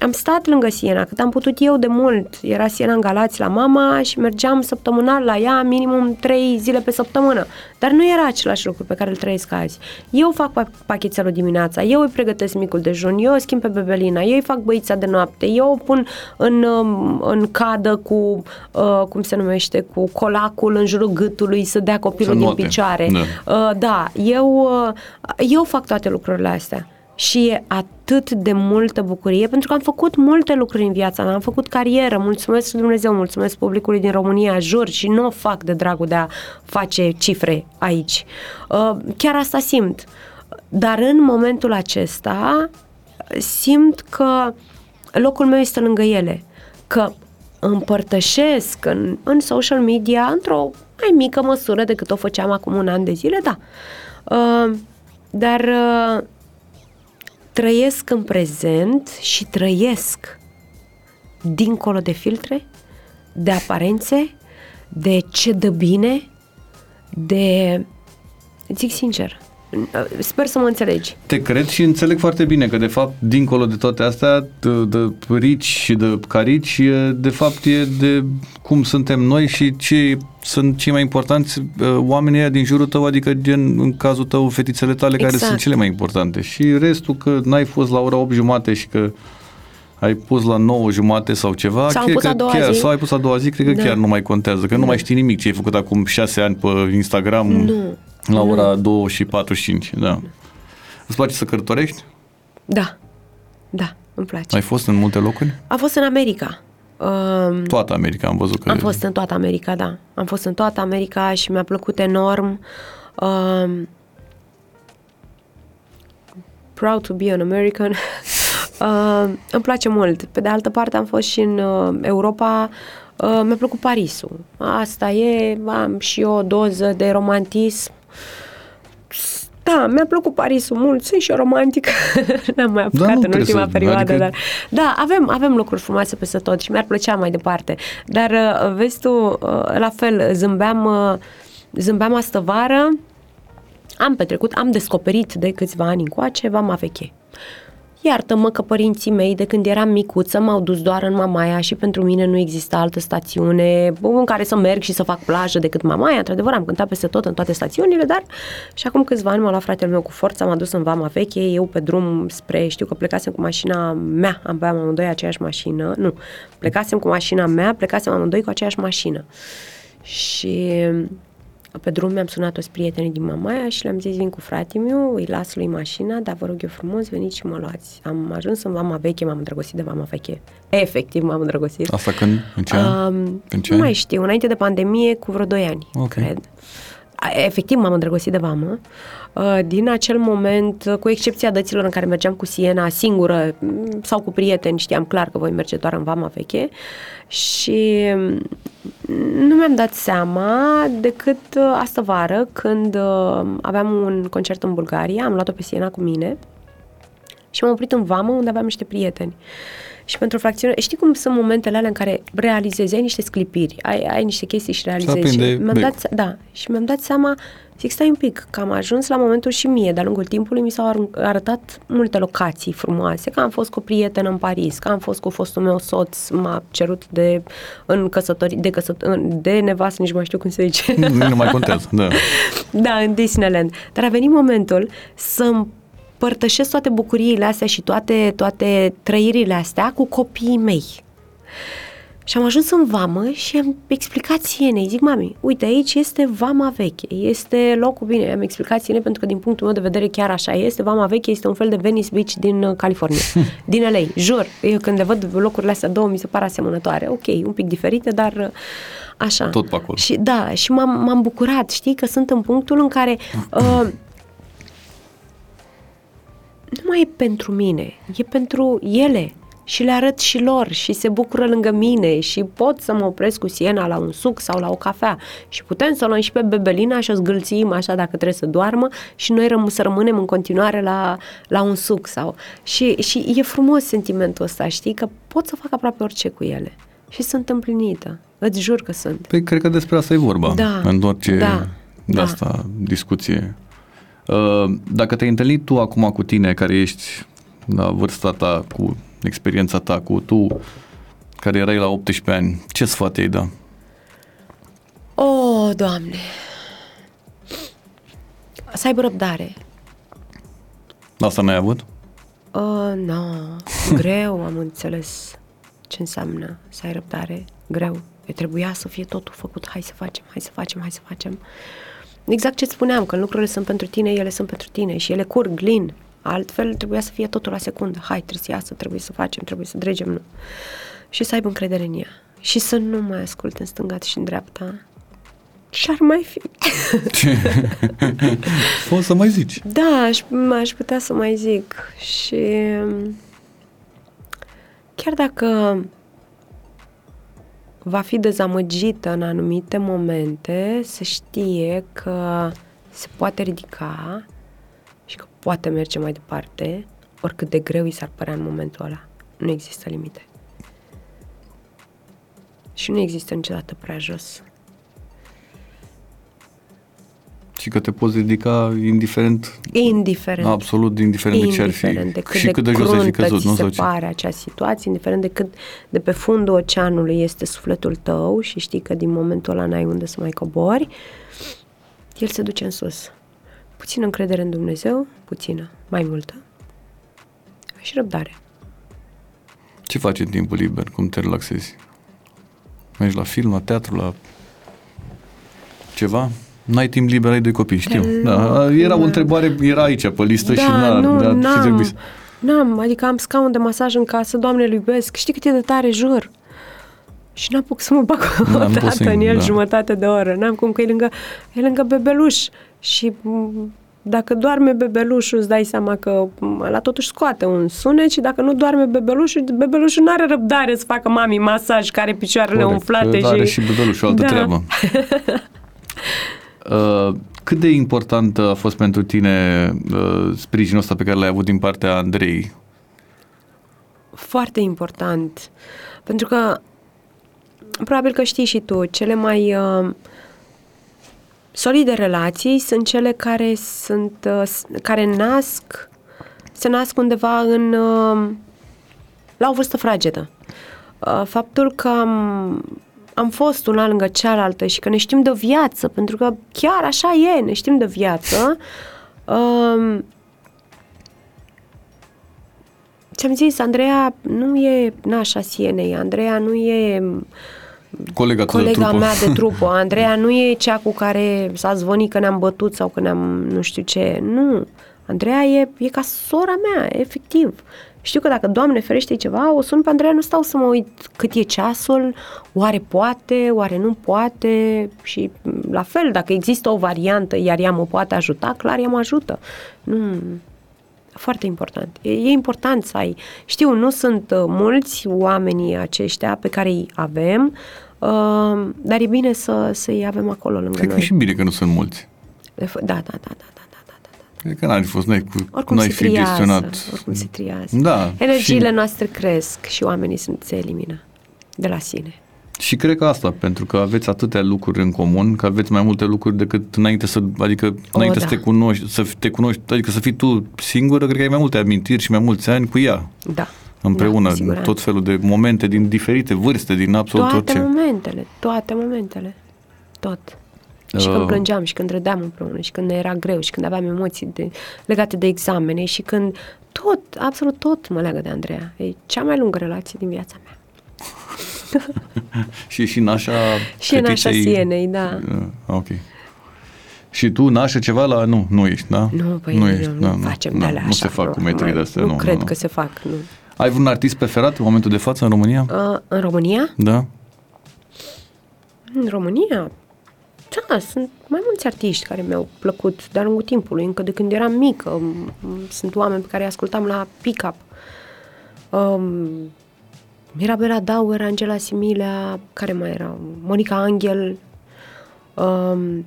am stat lângă Siena, cât am putut eu de mult. Era Siena în Galați la mama și mergeam săptămânal la ea, minimum trei zile pe săptămână. Dar nu era același lucru pe care îl trăiesc azi. Eu fac pachetelul dimineața, eu îi pregătesc micul dejun, eu o schimb pe bebelina, eu îi fac băița de noapte, eu o pun în, um, în cadă cu, uh, cum se numește, cu colacul în jurul gâtului să dea copilul din picioare. Da, uh, da eu, uh, eu fac toate lucrurile astea și e atât de multă bucurie pentru că am făcut multe lucruri în viața mea, am făcut carieră, mulțumesc Dumnezeu, mulțumesc publicului din România, jur și nu o fac de dragul de a face cifre aici. Uh, chiar asta simt. Dar în momentul acesta simt că locul meu este lângă ele, că împărtășesc în, în social media într-o mai mică măsură decât o făceam acum un an de zile, da. Uh, dar uh, trăiesc în prezent și trăiesc dincolo de filtre, de aparențe, de ce dă bine, de... Zic sincer, Sper să mă înțelegi. Te cred și înțeleg foarte bine că, de fapt, dincolo de toate astea, de, de rici și de carici, de fapt e de cum suntem noi și ce sunt cei mai importanți oamenii din jurul tău, adică gen, în cazul tău, fetițele tale exact. care sunt cele mai importante. Și restul că n-ai fost la ora 8 jumate și că ai pus la 9 jumate sau ceva, sau, cred că chiar, sau ai pus a doua zi, cred că da. chiar nu mai contează, că da. nu mai știi nimic ce ai făcut acum 6 ani pe Instagram. Nu. La ora mm. 2 și 45, da. Îți place să călătorești? Da, da, îmi place. Ai fost în multe locuri? Am fost în America. Um, toată America am văzut că... Am fost în toată America, da. Am fost în toată America și mi-a plăcut enorm. Um, proud to be an American. uh, îmi place mult. Pe de altă parte am fost și în uh, Europa. Uh, mi-a plăcut Parisul. Asta e, am și eu o doză de romantism da, mi-a plăcut Parisul mult, sunt și eu romantică, n-am mai apucat da, în ultima perioadă, adică... dar da, avem, avem lucruri frumoase peste tot și mi-ar plăcea mai departe. Dar uh, vezi tu, uh, la fel, zâmbeam, uh, zâmbeam astă vară, am petrecut, am descoperit de câțiva ani încoace Vama Veche. Iartă-mă că părinții mei, de când eram micuță, m-au dus doar în Mamaia și pentru mine nu exista altă stațiune în care să merg și să fac plajă decât Mamaia. Într-adevăr, am cântat peste tot în toate stațiunile, dar și acum câțiva ani m-a luat fratele meu cu forța, m-a dus în Vama Veche, eu pe drum spre, știu că plecasem cu mașina mea, am băiat amândoi aceeași mașină, nu, plecasem cu mașina mea, plecasem amândoi cu aceeași mașină. Și pe drum mi-am sunat toți prietenii din Mamaia și le-am zis, vin cu fratele meu, îi las lui mașina, dar vă rog eu frumos, veniți și mă luați. Am ajuns în Vama Veche, m-am îndrăgostit de Vama Veche. Efectiv m-am îndrăgostit. Asta când? În ce an? Um, în ce nu mai știu, înainte de pandemie, cu vreo 2 ani, okay. cred. Efectiv m-am îndrăgostit de Vama. Uh, din acel moment, cu excepția dăților în care mergeam cu Siena singură mm, sau cu prieteni, știam clar că voi merge doar în Vama Veche și mm, nu mi-am dat seama decât uh, astă vară când uh, aveam un concert în Bulgaria, am luat-o pe Siena cu mine și m-am oprit în Vamă unde aveam niște prieteni. Și pentru o fracțiune, știi cum sunt momentele alea în care realizezi, ai niște sclipiri, ai, ai niște chestii și realizezi. Și mi-am dat, da, și mi-am dat seama Zic, stai un pic, că am ajuns la momentul și mie, de-a lungul timpului mi s-au arătat multe locații frumoase, că am fost cu o prietenă în Paris, că am fost cu fostul meu soț, m-a cerut de în căsătorie, de, căsătorie, de nevastă, nici mai știu cum se zice. Nu, nu mai contează, da. da, în Disneyland. Dar a venit momentul să împărtășesc toate bucuriile astea și toate, toate trăirile astea cu copiii mei. Și am ajuns în vamă și am explicat sienei. Zic, mami, uite, aici este vama veche, este locul bine. Am explicat sienei pentru că din punctul meu de vedere chiar așa este. Vama veche este un fel de Venice Beach din uh, California, din LA. Jur, eu când le văd locurile astea două mi se par asemănătoare. Ok, un pic diferite, dar uh, așa. Tot pe acolo. Și da, și m-am, m-am bucurat, știi, că sunt în punctul în care uh, nu mai e pentru mine, e pentru ele și le arăt și lor și se bucură lângă mine și pot să mă opresc cu Siena la un suc sau la o cafea și putem să o luăm și pe Bebelina și o zgâlțim așa dacă trebuie să doarmă și noi răm- să rămânem în continuare la, la un suc sau... Și, și e frumos sentimentul ăsta, știi, că pot să fac aproape orice cu ele și sunt împlinită. Îți jur că sunt. Păi cred că despre asta e vorba Da, în orice da, de da. asta discuție. Uh, Dacă te-ai întâlnit tu acum cu tine, care ești la vârsta ta, cu experiența ta, cu tu, care erai la 18 ani, ce sfat ai da? O, oh, Doamne! Să aibă răbdare. Asta n-ai avut? Uh, no, greu am înțeles ce înseamnă să ai răbdare. Greu. E trebuia să fie totul făcut. Hai să facem, hai să facem, hai să facem. Exact ce spuneam, că lucrurile sunt pentru tine, ele sunt pentru tine și ele curg lin. Altfel trebuia să fie totul la secundă. Hai, trebuie să iasă, trebuie să facem, trebuie să dregem, nu. Și să aibă încredere în ea. Și să nu mai asculte în stânga și în dreapta. Și ar mai fi. Poți să mai zici. Da, aș, aș putea să mai zic. Și chiar dacă va fi dezamăgită în anumite momente, să știe că se poate ridica și că poate merge mai departe, oricât de greu i s-ar părea în momentul ăla. Nu există limite. Și nu există niciodată prea jos. Și că te poți ridica indiferent, Indiferent. absolut indiferent de ce ar fi. indiferent de cât și de cât de jos ai fi cruntă căzut, ți nu? se Sau ce? pare acea situație, indiferent de cât de pe fundul oceanului este sufletul tău și știi că din momentul ăla n-ai unde să mai cobori, el se duce în sus. Puțină încredere în Dumnezeu, puțină, mai multă. Și răbdare. Ce faci în timpul liber? Cum te relaxezi? Mergi la film, la teatru, la ceva? N-ai timp liber, ai doi copii, știu. Da, era o întrebare, era aici pe listă și da, n-a, nu, da, și n-am, trebuie să... n-am, adică am scaun de masaj în casă, Doamne, îl iubesc, știi cât e de tare, jur. Și n-am pus să mă bag o N-am pus dată să- în el da. jumătate de oră. N-am cum că e lângă, e lângă bebeluș. Și m, dacă doarme bebelușul, îți dai seama că m, la totuși scoate un sunet și dacă nu doarme bebelușul, bebelușul nu are răbdare să facă mami masaj care picioarele Corect, umflate că Are și... și bebelușul, altă Da. treabă. Uh, cât de important a fost pentru tine uh, sprijinul ăsta pe care l-ai avut din partea Andrei? foarte important. Pentru că, probabil că știi și tu, cele mai uh, solide relații sunt cele care sunt, uh, s- care nasc, se nasc undeva în, uh, la o vârstă fragedă. Uh, faptul că am, am fost una lângă cealaltă și că ne știm de viață, pentru că chiar așa e, ne știm de viață, uh, Ți-am zis, Andreea nu e nașa Sienei, Andreea nu e Colega, ta de colega trupă. mea de trupă, Andreea nu e cea cu care s-a zvonit că ne-am bătut sau că ne-am nu știu ce. Nu, Andreea e, e ca sora mea, efectiv. Știu că dacă, Doamne ferește, e ceva, o sun pe Andreea, nu stau să mă uit cât e ceasul, oare poate, oare nu poate și m, la fel, dacă există o variantă, iar ea mă poate ajuta, clar, ea mă ajută. Nu, foarte important. E, e important să ai. Știu, nu sunt uh, mulți oamenii aceștia pe care îi avem, uh, dar e bine să, să-i avem acolo lângă Cred că e noi. și bine că nu sunt mulți. De f- Da, da, da, da, da, da, da, da. Cred că n-ai fost, n-ai, cu, Oricum n-ai se fi triază, gestionat. oricum se triază. Da, Energiile și- noastre cresc și oamenii sunt, se elimină de la sine. Și cred că asta, pentru că aveți atâtea lucruri în comun, că aveți mai multe lucruri decât înainte să, adică înainte da. să te cunoști, să te cunoști, adică să fii tu singură, cred că ai mai multe amintiri și mai mulți ani cu ea, Da. Împreună, da, da, cu siguranță. tot felul de momente din diferite vârste, din absolut Toate orice. momentele, toate momentele. Tot. Și Uh. când plângeam și când râdeam împreună și când ne era greu și când aveam emoții de, legate de examene și când tot, absolut tot mă leagă de Andreea. E cea mai lungă relație din viața mea. și și nașa Și în nașa Sienei, da. Uh, ok. Și tu nașe ceva la... Nu, nu ești, da? Nu, păi nu, ești, nu, nu facem nu, de alea Nu se fac nu, cu metrii de astea, nu. Nu cred nu, că se fac, nu. Ai vreun artist preferat în momentul de față în România? Uh, în România? Da. În România? Da, sunt mai mulți artiști care mi-au plăcut de-a lungul timpului, încă de când eram mică. Sunt oameni pe care îi ascultam la pick-up. Um, Mirabela Dauer, Angela Similea, care mai era? Monica Angel. Um,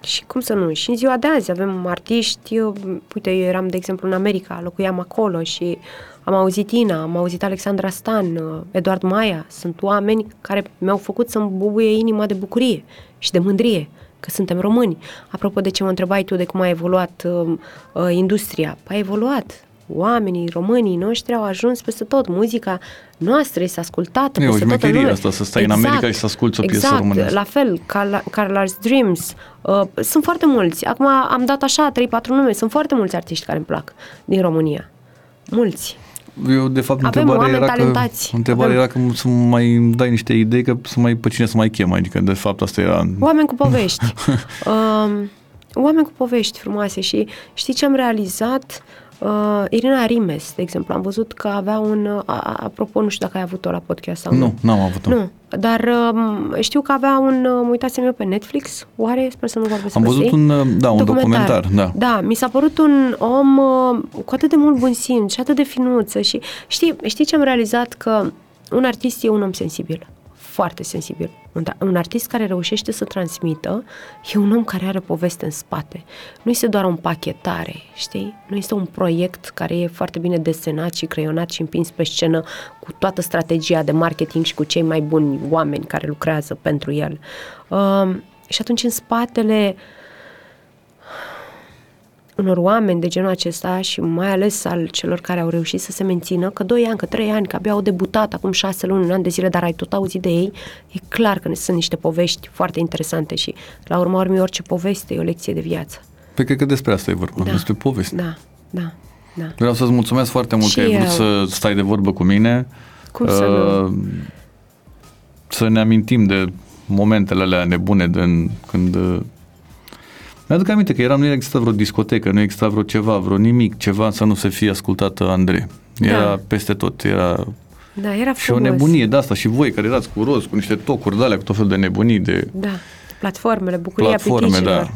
și cum să nu, și în ziua de azi avem artiști, eu, uite, eu eram, de exemplu, în America, locuiam acolo și am auzit Ina, am auzit Alexandra Stan, uh, Eduard Maia, sunt oameni care mi-au făcut să-mi bubuie inima de bucurie și de mândrie că suntem români. Apropo de ce mă întrebai tu de cum a evoluat uh, uh, industria, păi a evoluat, oamenii, românii noștri au ajuns peste tot. Muzica noastră este ascultată e peste tot în noi. asta, să stai exact, în America și să asculti o piesă exact, românească. la fel, Carla's Dreams. Uh, sunt foarte mulți. Acum am dat așa 3-4 nume. Sunt foarte mulți artiști care îmi plac din România. Mulți. Eu, de fapt, Avem întrebarea era talentați. că, întrebarea Avem... era că să mai dai niște idei că să mai, pe cine să mai chem, adică de fapt asta era... Oameni cu povești. um, oameni cu povești frumoase și știi ce am realizat? Uh, Irina Rimes, de exemplu, am văzut că avea un... Uh, apropo, nu știu dacă ai avut-o la podcast sau nu. Nu, n-am avut-o. Nu, dar uh, știu că avea un... Uh, mă uitasem eu pe Netflix, oare? Sper să nu vorbesc Am văzut un, uh, da, un documentar. documentar. Da. da, mi s-a părut un om uh, cu atât de mult bun simț și atât de finuță și știi, știi ce am realizat? Că un artist e un om sensibil foarte sensibil. Un, un artist care reușește să transmită e un om care are poveste în spate. Nu este doar o împachetare, știi? Nu este un proiect care e foarte bine desenat și creionat și împins pe scenă cu toată strategia de marketing și cu cei mai buni oameni care lucrează pentru el. Uh, și atunci în spatele uh, unor oameni de genul acesta și mai ales al celor care au reușit să se mențină, că doi ani, că trei ani, că abia au debutat acum șase luni, un an de zile, dar ai tot auzit de ei, e clar că sunt niște povești foarte interesante și la urma urmei orice poveste e o lecție de viață. Pe cred că despre asta e vorba, da. despre poveste. Da, da, da. Vreau să-ți mulțumesc foarte mult și că ai vrut eu. să stai de vorbă cu mine. Cum uh, să nu? Să ne amintim de momentele alea nebune de când mi-aduc aminte că eram, nu exista vreo discotecă, nu exista vreo ceva, vreo nimic, ceva să nu se fie ascultată Andrei. Era da. peste tot, era... Da, era Și o nebunie de asta și voi care erați cu roz, cu niște tocuri de alea, cu tot felul de nebunii de... Da, platformele, bucuria Platforme, da.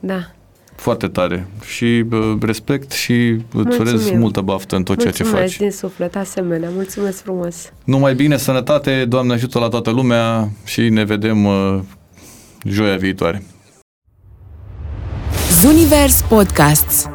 Da. Foarte tare. Și uh, respect și îți urez multă baftă în tot Mulțumesc ceea ce faci. Mulțumesc din suflet, asemenea. Mulțumesc frumos. Numai bine, sănătate, Doamne ajută la toată lumea și ne vedem uh, joia viitoare. Zunivers Podcasts